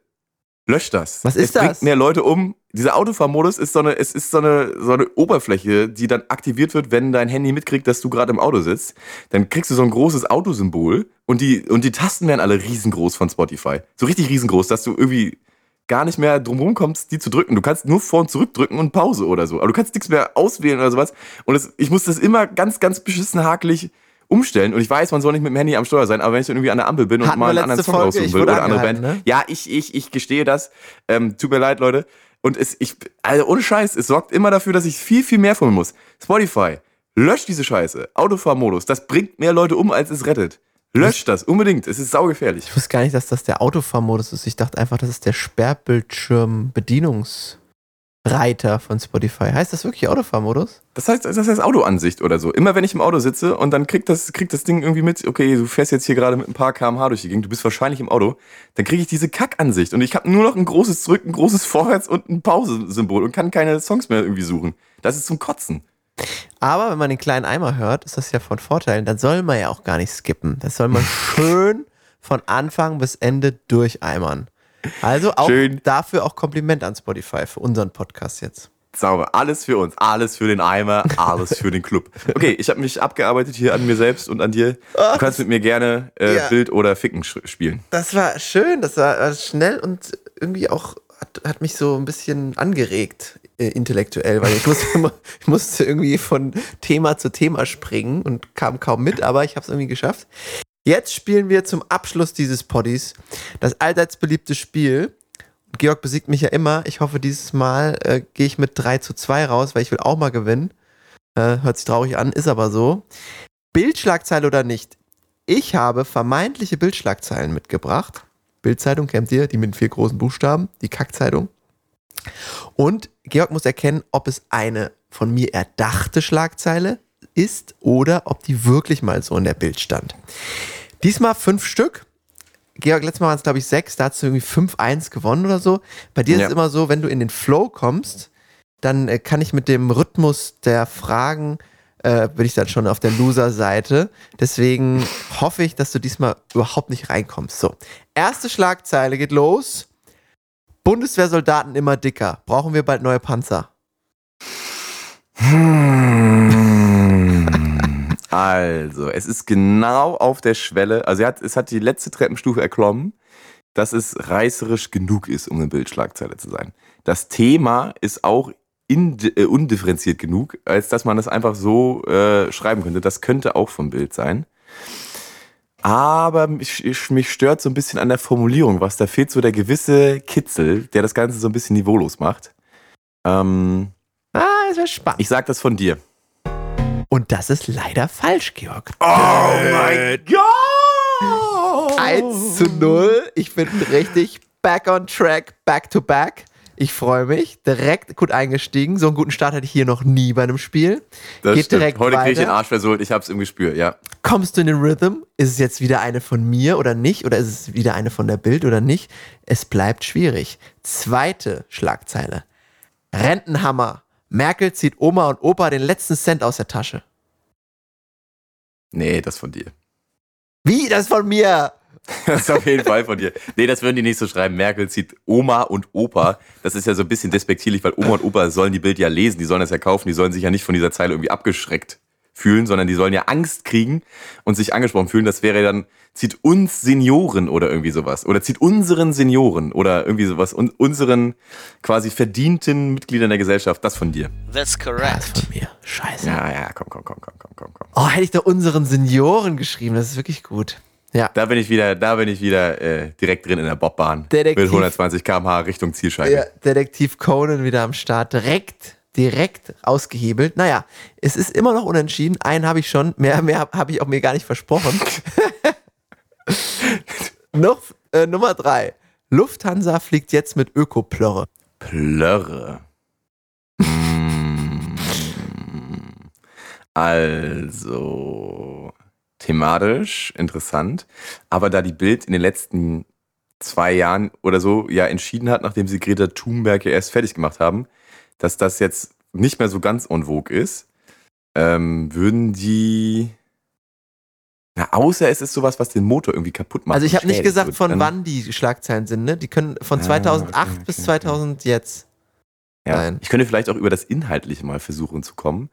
Speaker 2: löscht das.
Speaker 3: Was ist
Speaker 2: es
Speaker 3: das?
Speaker 2: bringt mehr Leute um. Dieser Autofahrmodus ist so eine, es ist so eine, so eine Oberfläche, die dann aktiviert wird, wenn dein Handy mitkriegt, dass du gerade im Auto sitzt. Dann kriegst du so ein großes Autosymbol und die, und die Tasten werden alle riesengroß von Spotify. So richtig riesengroß, dass du irgendwie gar nicht mehr drumherum kommst, die zu drücken. Du kannst nur vor und zurück drücken und Pause oder so. Aber du kannst nichts mehr auswählen oder sowas. Und es, ich muss das immer ganz, ganz beschissen hakelig umstellen. Und ich weiß, man soll nicht mit dem Handy am Steuer sein, aber wenn ich dann irgendwie an der Ampel bin und
Speaker 3: Hatten
Speaker 2: mal
Speaker 3: wir
Speaker 2: einen anderen Song
Speaker 3: Folge,
Speaker 2: raussuchen
Speaker 3: ich
Speaker 2: will oder andere Band.
Speaker 3: ne?
Speaker 2: Ja, ich, ich, ich gestehe das. Ähm, tut mir leid, Leute. Und es, ich, also ohne Scheiß, es sorgt immer dafür, dass ich viel, viel mehr von mir muss. Spotify, löscht diese Scheiße. Autofahrmodus, das bringt mehr Leute um, als es rettet. Löscht das, unbedingt. Es ist saugefährlich.
Speaker 3: Ich wusste gar nicht, dass das der Autofahrmodus ist. Ich dachte einfach, das ist der Sperrbildschirm-Bedienungsreiter von Spotify. Heißt das wirklich Autofahrmodus?
Speaker 2: Das heißt, das heißt Autoansicht oder so. Immer wenn ich im Auto sitze und dann kriegt das, kriegt das Ding irgendwie mit, okay, du fährst jetzt hier gerade mit ein paar kmh durch die Gegend, du bist wahrscheinlich im Auto, dann kriege ich diese Kackansicht und ich habe nur noch ein großes Zurück, ein großes Vorwärts und ein Pause-Symbol und kann keine Songs mehr irgendwie suchen. Das ist zum Kotzen.
Speaker 3: Aber wenn man den kleinen Eimer hört, ist das ja von Vorteil. Dann soll man ja auch gar nicht skippen. Das soll man schön von Anfang bis Ende durcheimern. Also auch
Speaker 2: Schön.
Speaker 3: dafür auch Kompliment an Spotify für unseren Podcast jetzt.
Speaker 2: Sauber. Alles für uns, alles für den Eimer, alles für den Club. Okay, ich habe mich abgearbeitet hier an mir selbst und an dir. Du kannst mit mir gerne äh,
Speaker 3: Ja.
Speaker 2: Bild oder Ficken spielen.
Speaker 3: Das war schön, das war schnell und irgendwie auch hat, hat mich so ein bisschen angeregt äh, intellektuell, weil ich musste, immer, ich musste irgendwie von Thema zu Thema springen und kam kaum mit, aber ich habe es irgendwie geschafft. Jetzt spielen wir zum Abschluss dieses Poddies das allseits beliebte Spiel. Georg besiegt mich ja immer. Ich hoffe, dieses Mal äh, gehe ich mit 3 zu 2 raus, weil ich will auch mal gewinnen. Äh, hört sich traurig an, ist aber so. Bildschlagzeile oder nicht? Ich habe vermeintliche Bildschlagzeilen mitgebracht. Bildzeitung kennt ihr, die mit vier großen Buchstaben, die Kackzeitung. Und Georg muss erkennen, ob es eine von mir erdachte Schlagzeile ist oder ob die wirklich mal so in der Bild stand. Diesmal fünf Stück. Georg, letztes Mal waren es, glaube ich, sechs, da hast du irgendwie 5-1 gewonnen oder so. Bei dir ist
Speaker 2: Ja.
Speaker 3: es immer so, wenn du in den Flow kommst, dann äh, kann ich mit dem Rhythmus der Fragen, äh, bin ich dann schon auf der Loser-Seite. Deswegen hoffe ich, dass du diesmal überhaupt nicht reinkommst. So, erste Schlagzeile geht los. Bundeswehrsoldaten immer dicker. Brauchen wir bald neue Panzer?
Speaker 2: Also, es ist genau auf der Schwelle. Also, hat, es hat die letzte Treppenstufe erklommen, dass es reißerisch genug ist, um eine Bildschlagzeile zu sein. Das Thema ist auch indi- äh, undifferenziert genug, als dass man das einfach so äh, schreiben könnte. Das könnte auch vom Bild sein. Aber mich, ich- mich stört so ein bisschen an der Formulierung, was da fehlt so der gewisse Kitzel, der das Ganze so ein bisschen niveaulos macht. Ähm,
Speaker 3: Ah, das wäre spannend.
Speaker 2: ich sag das von dir.
Speaker 3: Und das ist leider falsch, Georg.
Speaker 2: Oh mein Gott!
Speaker 3: 1 zu 0. Ich bin richtig back on track, back to back. Ich freue mich. Direkt gut eingestiegen. So einen guten Start hatte ich hier noch nie bei einem Spiel.
Speaker 2: Das
Speaker 3: Geht
Speaker 2: stimmt.
Speaker 3: direkt
Speaker 2: Heute kriege ich den. Arsch versohlt, ich hab's im Gespür, ja.
Speaker 3: Kommst du in den Rhythm? Ist es jetzt wieder eine von mir oder nicht? Oder ist es wieder eine von der Bild oder nicht? Es bleibt schwierig. Zweite Schlagzeile. Rentenhammer. Merkel zieht Oma und Opa den letzten Cent aus der Tasche.
Speaker 2: Nee, das von dir.
Speaker 3: Wie? Das von mir?
Speaker 2: Das ist auf jeden Fall von dir. Nee, das würden die nicht so schreiben. Merkel zieht Oma und Opa. Das ist ja so ein bisschen despektierlich, weil Oma und Opa sollen die Bild ja lesen, die sollen das ja kaufen, die sollen sich ja nicht von dieser Zeile irgendwie abgeschreckt fühlen, sondern die sollen ja Angst kriegen und sich angesprochen fühlen. Das wäre dann, zieht uns Senioren oder irgendwie sowas. Oder zieht unseren Senioren oder irgendwie sowas. Und unseren quasi verdienten Mitgliedern der Gesellschaft. Das von dir.
Speaker 5: That's
Speaker 3: Das
Speaker 5: correct.
Speaker 3: von mir. Scheiße.
Speaker 2: Ja, ja, komm, komm, komm, komm, komm, komm, komm.
Speaker 3: Oh, hätte ich doch unseren Senioren geschrieben. Das ist wirklich gut. Ja.
Speaker 2: Da bin ich wieder, da bin ich wieder äh, direkt drin in der Bobbahn.
Speaker 3: Detektiv.
Speaker 2: Mit 120 km/h Richtung Zielscheibe.
Speaker 3: Ja, Detektiv Conan wieder am Start. Direkt, direkt ausgehebelt. Naja, es ist immer noch unentschieden. Einen habe ich schon. Mehr, mehr habe hab ich auch mir gar nicht versprochen. noch äh, Nummer drei. Lufthansa fliegt jetzt mit Ökoplörre.
Speaker 2: Plörre. Mm. Also, thematisch interessant. Aber da die Bild in den letzten zwei Jahren oder so ja entschieden hat, nachdem sie Greta Thunberg ja erst fertig gemacht haben, dass das jetzt nicht mehr so ganz en vogue ist, ähm, würden die. Na, außer es ist sowas, was den Motor irgendwie kaputt macht.
Speaker 3: Also ich habe nicht gesagt, von wann die Schlagzeilen sind, ne? Die können von
Speaker 2: Ah,
Speaker 3: 2008
Speaker 2: okay,
Speaker 3: bis
Speaker 2: okay,
Speaker 3: 2000 jetzt.
Speaker 2: Ja.
Speaker 3: Nein.
Speaker 2: Ich könnte vielleicht auch über das Inhaltliche mal versuchen zu kommen.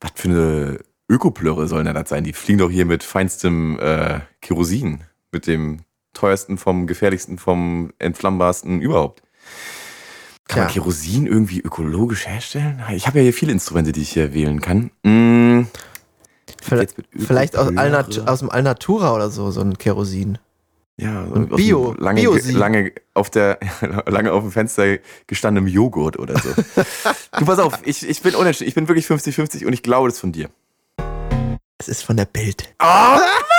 Speaker 2: Was für eine Ökoplörre sollen denn das sein? Die fliegen doch hier mit feinstem äh, Kerosin, mit dem teuersten vom gefährlichsten vom entflammbarsten überhaupt. Kann man. Kerosin irgendwie ökologisch herstellen? Ich habe ja hier viele Instrumente, die ich hier wählen kann. Mm,
Speaker 3: Vielleicht,
Speaker 2: jetzt mit
Speaker 3: vielleicht aus, aus dem Alnatura oder so, so ein Kerosin.
Speaker 2: Ja,
Speaker 3: Ein
Speaker 2: aus
Speaker 3: Bio-
Speaker 2: dem lange, lange auf der lange auf dem Fenster gestandenem Joghurt oder so. du pass auf, ich, ich bin unentschieden. Ich bin wirklich 50-50 und ich glaube das von dir.
Speaker 3: Es ist von der Bild.
Speaker 2: Oh,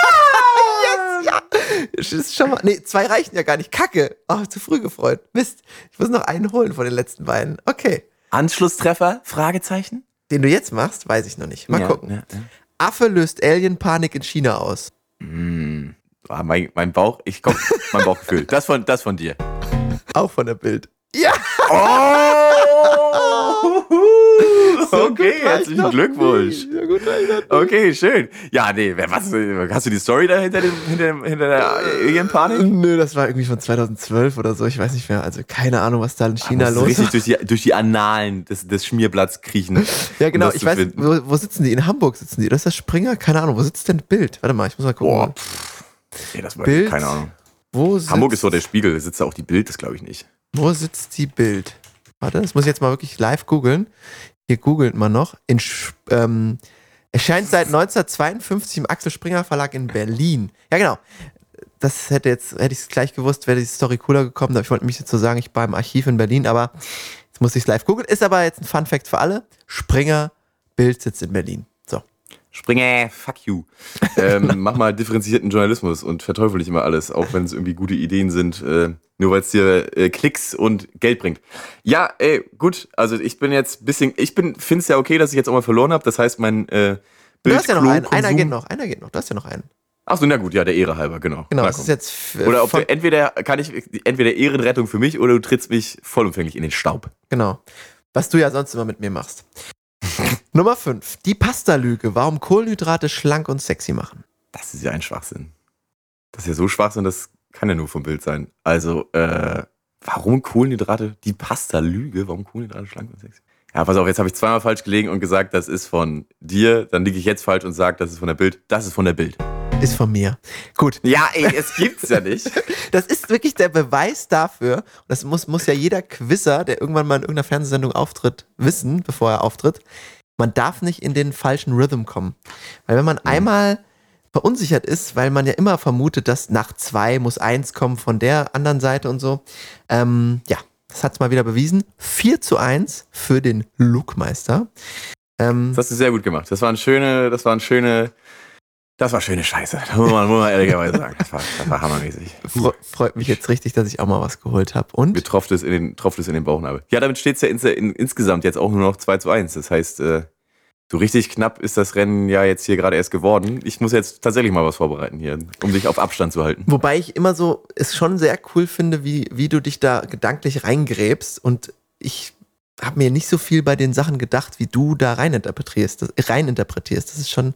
Speaker 3: ist schon mal. Nee, zwei reichen ja gar nicht. Kacke. Oh, zu früh gefreut. Mist. Ich muss noch einen holen von den letzten beiden. Okay.
Speaker 2: Anschlusstreffer? Fragezeichen?
Speaker 3: Den du jetzt machst, weiß ich noch nicht. Mal
Speaker 2: Ja,
Speaker 3: gucken.
Speaker 2: Ja, ja.
Speaker 3: Affe löst Alien-Panik in China aus.
Speaker 2: Mm. Ah, mein, mein Bauch, ich komm, mein Bauchgefühl. Das von, das von dir.
Speaker 3: Auch von der Bild. Ja!
Speaker 2: Oh!
Speaker 3: So
Speaker 2: okay, herzlichen Glückwunsch.
Speaker 3: So.
Speaker 2: Okay, schön. Ja, nee, was, hast du die Story da hinter, dem, hinter, dem, hinter der Alien-Panik?
Speaker 3: Nö, das war irgendwie von 2012 oder so. Ich weiß nicht mehr. Also keine Ahnung, was da in China los
Speaker 2: richtig
Speaker 3: ist.
Speaker 2: durch die, durch die Annalen des, des Schmierblatts kriechen.
Speaker 3: Ja, genau.
Speaker 2: das
Speaker 3: Ich weiß, wo, wo sitzen die? In Hamburg sitzen die. Oder ist das Springer? Keine Ahnung. Wo sitzt denn Bild? Warte mal, ich muss mal gucken.
Speaker 2: Boah, pff. Nee, das war
Speaker 3: Bild?
Speaker 2: keine Ahnung.
Speaker 3: Wo
Speaker 2: Hamburg ist so der Spiegel, da sitzt auch die Bild, das glaube ich nicht.
Speaker 3: Wo sitzt die Bild? Warte, das muss ich jetzt mal wirklich live googeln. Hier googelt man noch. In, ähm, erscheint seit 1952 im Axel Springer Verlag in Berlin. Ja, genau. Das hätte jetzt, hätte ich es gleich gewusst, wäre die Story cooler gekommen. Ich wollte mich jetzt so sagen, ich war im Archiv in Berlin, aber jetzt muss ich es live googeln. Ist aber jetzt ein Fun Fact für alle. Springer Bild sitzt in Berlin. So.
Speaker 2: Springer, fuck you. Ähm, mach mal differenzierten Journalismus und verteufel nicht immer alles, auch wenn es irgendwie gute Ideen sind, äh, nur weil es dir äh, Klicks und Geld bringt. Ja, ey, gut, also ich bin jetzt ein bisschen, ich bin, finde es ja okay, dass ich jetzt auch mal verloren habe. Das heißt, mein äh,
Speaker 3: Du hast ja noch einen. Einer geht noch. Einer geht noch. Du hast ja noch einen.
Speaker 2: Achso, na gut, ja, der Ehre halber, genau.
Speaker 3: Genau,
Speaker 2: Na
Speaker 3: das
Speaker 2: komm.
Speaker 3: ist jetzt.
Speaker 2: Oder ob du, entweder kann ich entweder Ehrenrettung für mich oder du trittst mich vollumfänglich in den Staub.
Speaker 3: Genau. Was du ja sonst immer mit mir machst. Nummer 5. Die Pasta-Lüge. Warum Kohlenhydrate schlank und sexy machen.
Speaker 2: Das ist ja ein Schwachsinn. Das ist ja so Schwachsinn, das kann ja nur vom Bild sein. Also, äh, warum Kohlenhydrate, die Pasta-Lüge, warum Kohlenhydrate schlank und sexy? Ja, pass auf, jetzt habe ich zweimal falsch gelegen und gesagt, das ist von dir. Dann liege ich jetzt falsch und sage, das ist von der Bild. Das ist von der Bild.
Speaker 3: Ist von mir. Gut.
Speaker 2: Ja, ey, es gibt's ja nicht.
Speaker 3: Das ist wirklich der Beweis dafür. Und das muss, muss ja jeder Quizzer, der irgendwann mal in irgendeiner Fernsehsendung auftritt, wissen, bevor er auftritt. Man darf nicht in den falschen Rhythm kommen. Weil wenn man einmal verunsichert ist, weil man ja immer vermutet, dass nach zwei muss eins kommen von der anderen Seite und so. Ähm, ja, das hat's mal wieder bewiesen. 4 zu 1 für den Lookmeister. Ähm,
Speaker 2: Das hast du sehr gut gemacht. Das waren schöne, das waren schöne, das war schöne Scheiße. Muss man, muss man ehrlicherweise sagen. Das war, das war hammermäßig.
Speaker 3: fre freut mich jetzt richtig, dass ich auch mal was geholt habe. Und
Speaker 2: Mir tropft es in den, tropft es in den Bauchnabel. Ja, damit steht es ja ins, in, insgesamt jetzt auch nur noch 2 zu 1. Das heißt, äh, so richtig knapp ist das Rennen ja jetzt hier gerade erst geworden. Ich muss jetzt tatsächlich mal was vorbereiten hier, um dich auf Abstand zu halten.
Speaker 3: Wobei ich immer so es schon sehr cool finde, wie, wie du dich da gedanklich reingräbst. Und ich habe mir nicht so viel bei den Sachen gedacht, wie du da reininterpretierst. Das, reininterpretierst. Das ist schon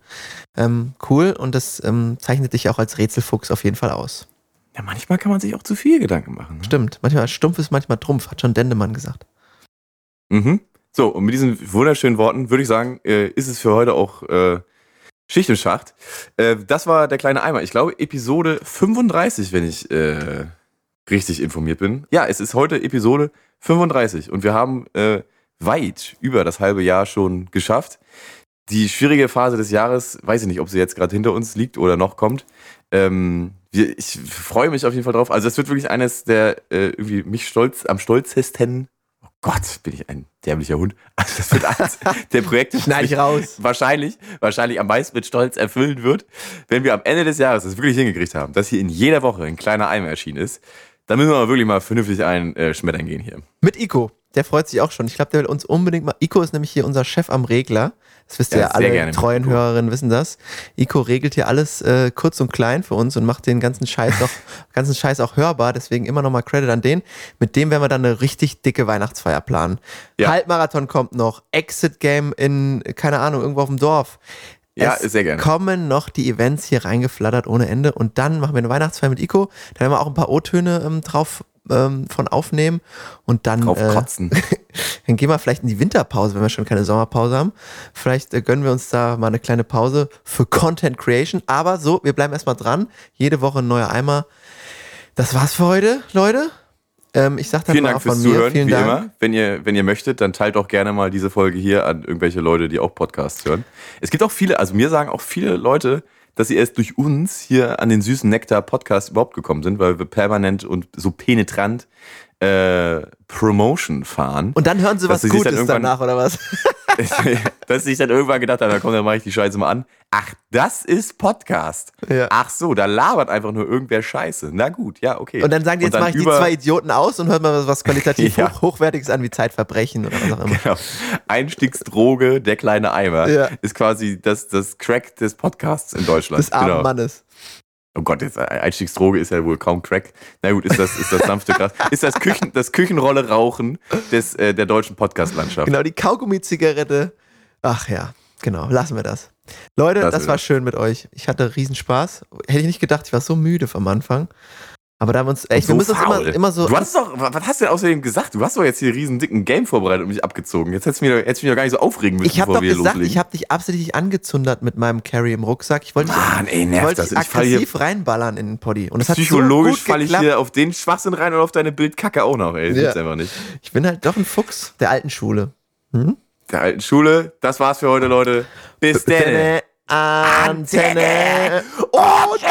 Speaker 3: ähm, cool und das ähm, zeichnet dich auch als Rätselfuchs auf jeden Fall aus.
Speaker 2: Ja, manchmal kann man sich auch zu viel Gedanken machen. Ne?
Speaker 3: Stimmt. Manchmal stumpf ist manchmal Trumpf, hat schon Dendemann gesagt.
Speaker 2: Mhm. So, und mit diesen wunderschönen Worten würde ich sagen, äh, ist es für heute auch äh, Schicht im Schacht. Äh, das war der kleine Eimer. Ich glaube, Episode 35, wenn ich äh, richtig informiert bin. Ja, es ist heute Episode 35 und wir haben äh, weit über das halbe Jahr schon geschafft. Die schwierige Phase des Jahres, weiß ich nicht, ob sie jetzt gerade hinter uns liegt oder noch kommt. Ähm, ich freue mich auf jeden Fall drauf. Also es wird wirklich eines der äh, irgendwie mich stolz am stolzesten. Oh Gott, bin ich ein dämlicher Hund. Also das wird eines der Projekte, das
Speaker 3: Schneid ich raus.
Speaker 2: wahrscheinlich, wahrscheinlich am meisten mit Stolz erfüllen wird, wenn wir am Ende des Jahres das wirklich hingekriegt haben, dass hier in jeder Woche ein kleiner Eimer erschienen ist. Dann müssen wir aber wirklich mal vernünftig ein äh, Schmettern gehen hier.
Speaker 3: Mit Ico. Der freut sich auch schon. Ich glaube, der will uns unbedingt mal. Ico ist nämlich hier unser Chef am Regler. Das wisst ihr
Speaker 2: Ja,
Speaker 3: ja, alle treuen. Hörerinnen wissen das. Ico regelt hier alles äh, kurz und klein für uns und macht den ganzen Scheiß noch, ganzen Scheiß auch hörbar. Deswegen immer nochmal Credit an den. Mit dem werden wir dann eine richtig dicke Weihnachtsfeier planen.
Speaker 2: Ja.
Speaker 3: Halbmarathon kommt noch, Exit Game in, keine Ahnung, irgendwo auf dem Dorf.
Speaker 2: Ja,
Speaker 3: Es
Speaker 2: sehr gerne.
Speaker 3: kommen noch die Events hier reingeflattert ohne Ende und dann machen wir eine Weihnachtsfeier mit Ico. Da werden wir auch ein paar O-Töne ähm, drauf ähm, von aufnehmen und dann
Speaker 2: Drauf
Speaker 3: äh,
Speaker 2: kotzen.
Speaker 3: dann gehen wir vielleicht in die Winterpause, wenn wir schon keine Sommerpause haben. Vielleicht äh, gönnen wir uns da mal eine kleine Pause für Content Creation. Aber so, wir bleiben erstmal dran. Jede Woche ein neuer Eimer. Das war's für heute, Leute. Ähm, ich sag dann
Speaker 2: Vielen
Speaker 3: mal
Speaker 2: Dank fürs. Zuhören,
Speaker 3: Vielen
Speaker 2: wie
Speaker 3: Dank.
Speaker 2: immer. Wenn ihr, wenn ihr möchtet, dann teilt auch gerne mal diese Folge hier an irgendwelche Leute, die auch Podcasts hören. Es gibt auch viele, also mir sagen auch viele Leute, dass sie erst durch uns hier an den süßen Nektar Podcast überhaupt gekommen sind, weil wir permanent und so penetrant äh, Promotion fahren.
Speaker 3: Und dann hören sie was Gutes danach, oder was?
Speaker 2: dass ich dann irgendwann gedacht habe, da kommt, dann mache ich die Scheiße mal an. Ach, das ist Podcast.
Speaker 3: Ja.
Speaker 2: Ach so, da labert einfach nur irgendwer Scheiße. Na gut, ja, okay.
Speaker 3: Und dann sagen die, jetzt mache ich die zwei Idioten aus und hört mal was, was qualitativ
Speaker 2: Ja.
Speaker 3: hoch, Hochwertiges an, wie Zeitverbrechen oder was auch immer.
Speaker 2: Genau. Einstiegsdroge, der kleine Eimer,
Speaker 3: Ja.
Speaker 2: ist quasi das, das Crack des Podcasts in Deutschland.
Speaker 3: Des armen
Speaker 2: Genau.
Speaker 3: Mannes.
Speaker 2: Oh Gott, jetzt Einstiegsdroge ist ja wohl kaum Crack. Na gut, ist das, ist das sanfte Gras. Ist das, Küchen, das Küchenrolle Rauchen des, äh, der deutschen Podcast-Landschaft.
Speaker 3: Genau, die Kaugummi-Zigarette. Ach ja, genau, lassen wir das. Leute,
Speaker 2: Lassen
Speaker 3: das war
Speaker 2: das.
Speaker 3: schön mit euch. Ich hatte Riesenspaß. Hätte ich nicht gedacht, ich war so müde vom Anfang. Aber da haben wir uns echt,
Speaker 2: so
Speaker 3: wir müssen uns
Speaker 2: faul.
Speaker 3: immer, immer so.
Speaker 2: Du hast doch, was hast du denn außerdem gesagt? Du hast doch jetzt hier riesen dicken Game vorbereitet und mich abgezogen. Jetzt hättest du mich, doch- hättest du mich doch gar nicht so aufregen müssen,
Speaker 3: ich habe
Speaker 2: bevor
Speaker 3: doch
Speaker 2: wir
Speaker 3: gesagt,
Speaker 2: loslegen.
Speaker 3: ich habe dich absichtlich angezündert mit meinem Carry im Rucksack. Ich wollte dich,
Speaker 2: Mann, ey,
Speaker 3: ich
Speaker 2: nervt
Speaker 3: wollte
Speaker 2: das. Ich fall hier
Speaker 3: aggressiv reinballern in den Poddy. Und so
Speaker 2: Psychologisch
Speaker 3: gut
Speaker 2: falle ich hier auf den Schwachsinn rein und auf deine Bildkacke auch noch, ey. Das
Speaker 3: Ja.
Speaker 2: einfach nicht.
Speaker 3: Ich bin halt doch ein Fuchs der alten Schule. Hm?
Speaker 2: Der alten Schule. Das war's für heute, Leute. Bis dann.
Speaker 3: Antenne. Antenne. Oh, tschüss.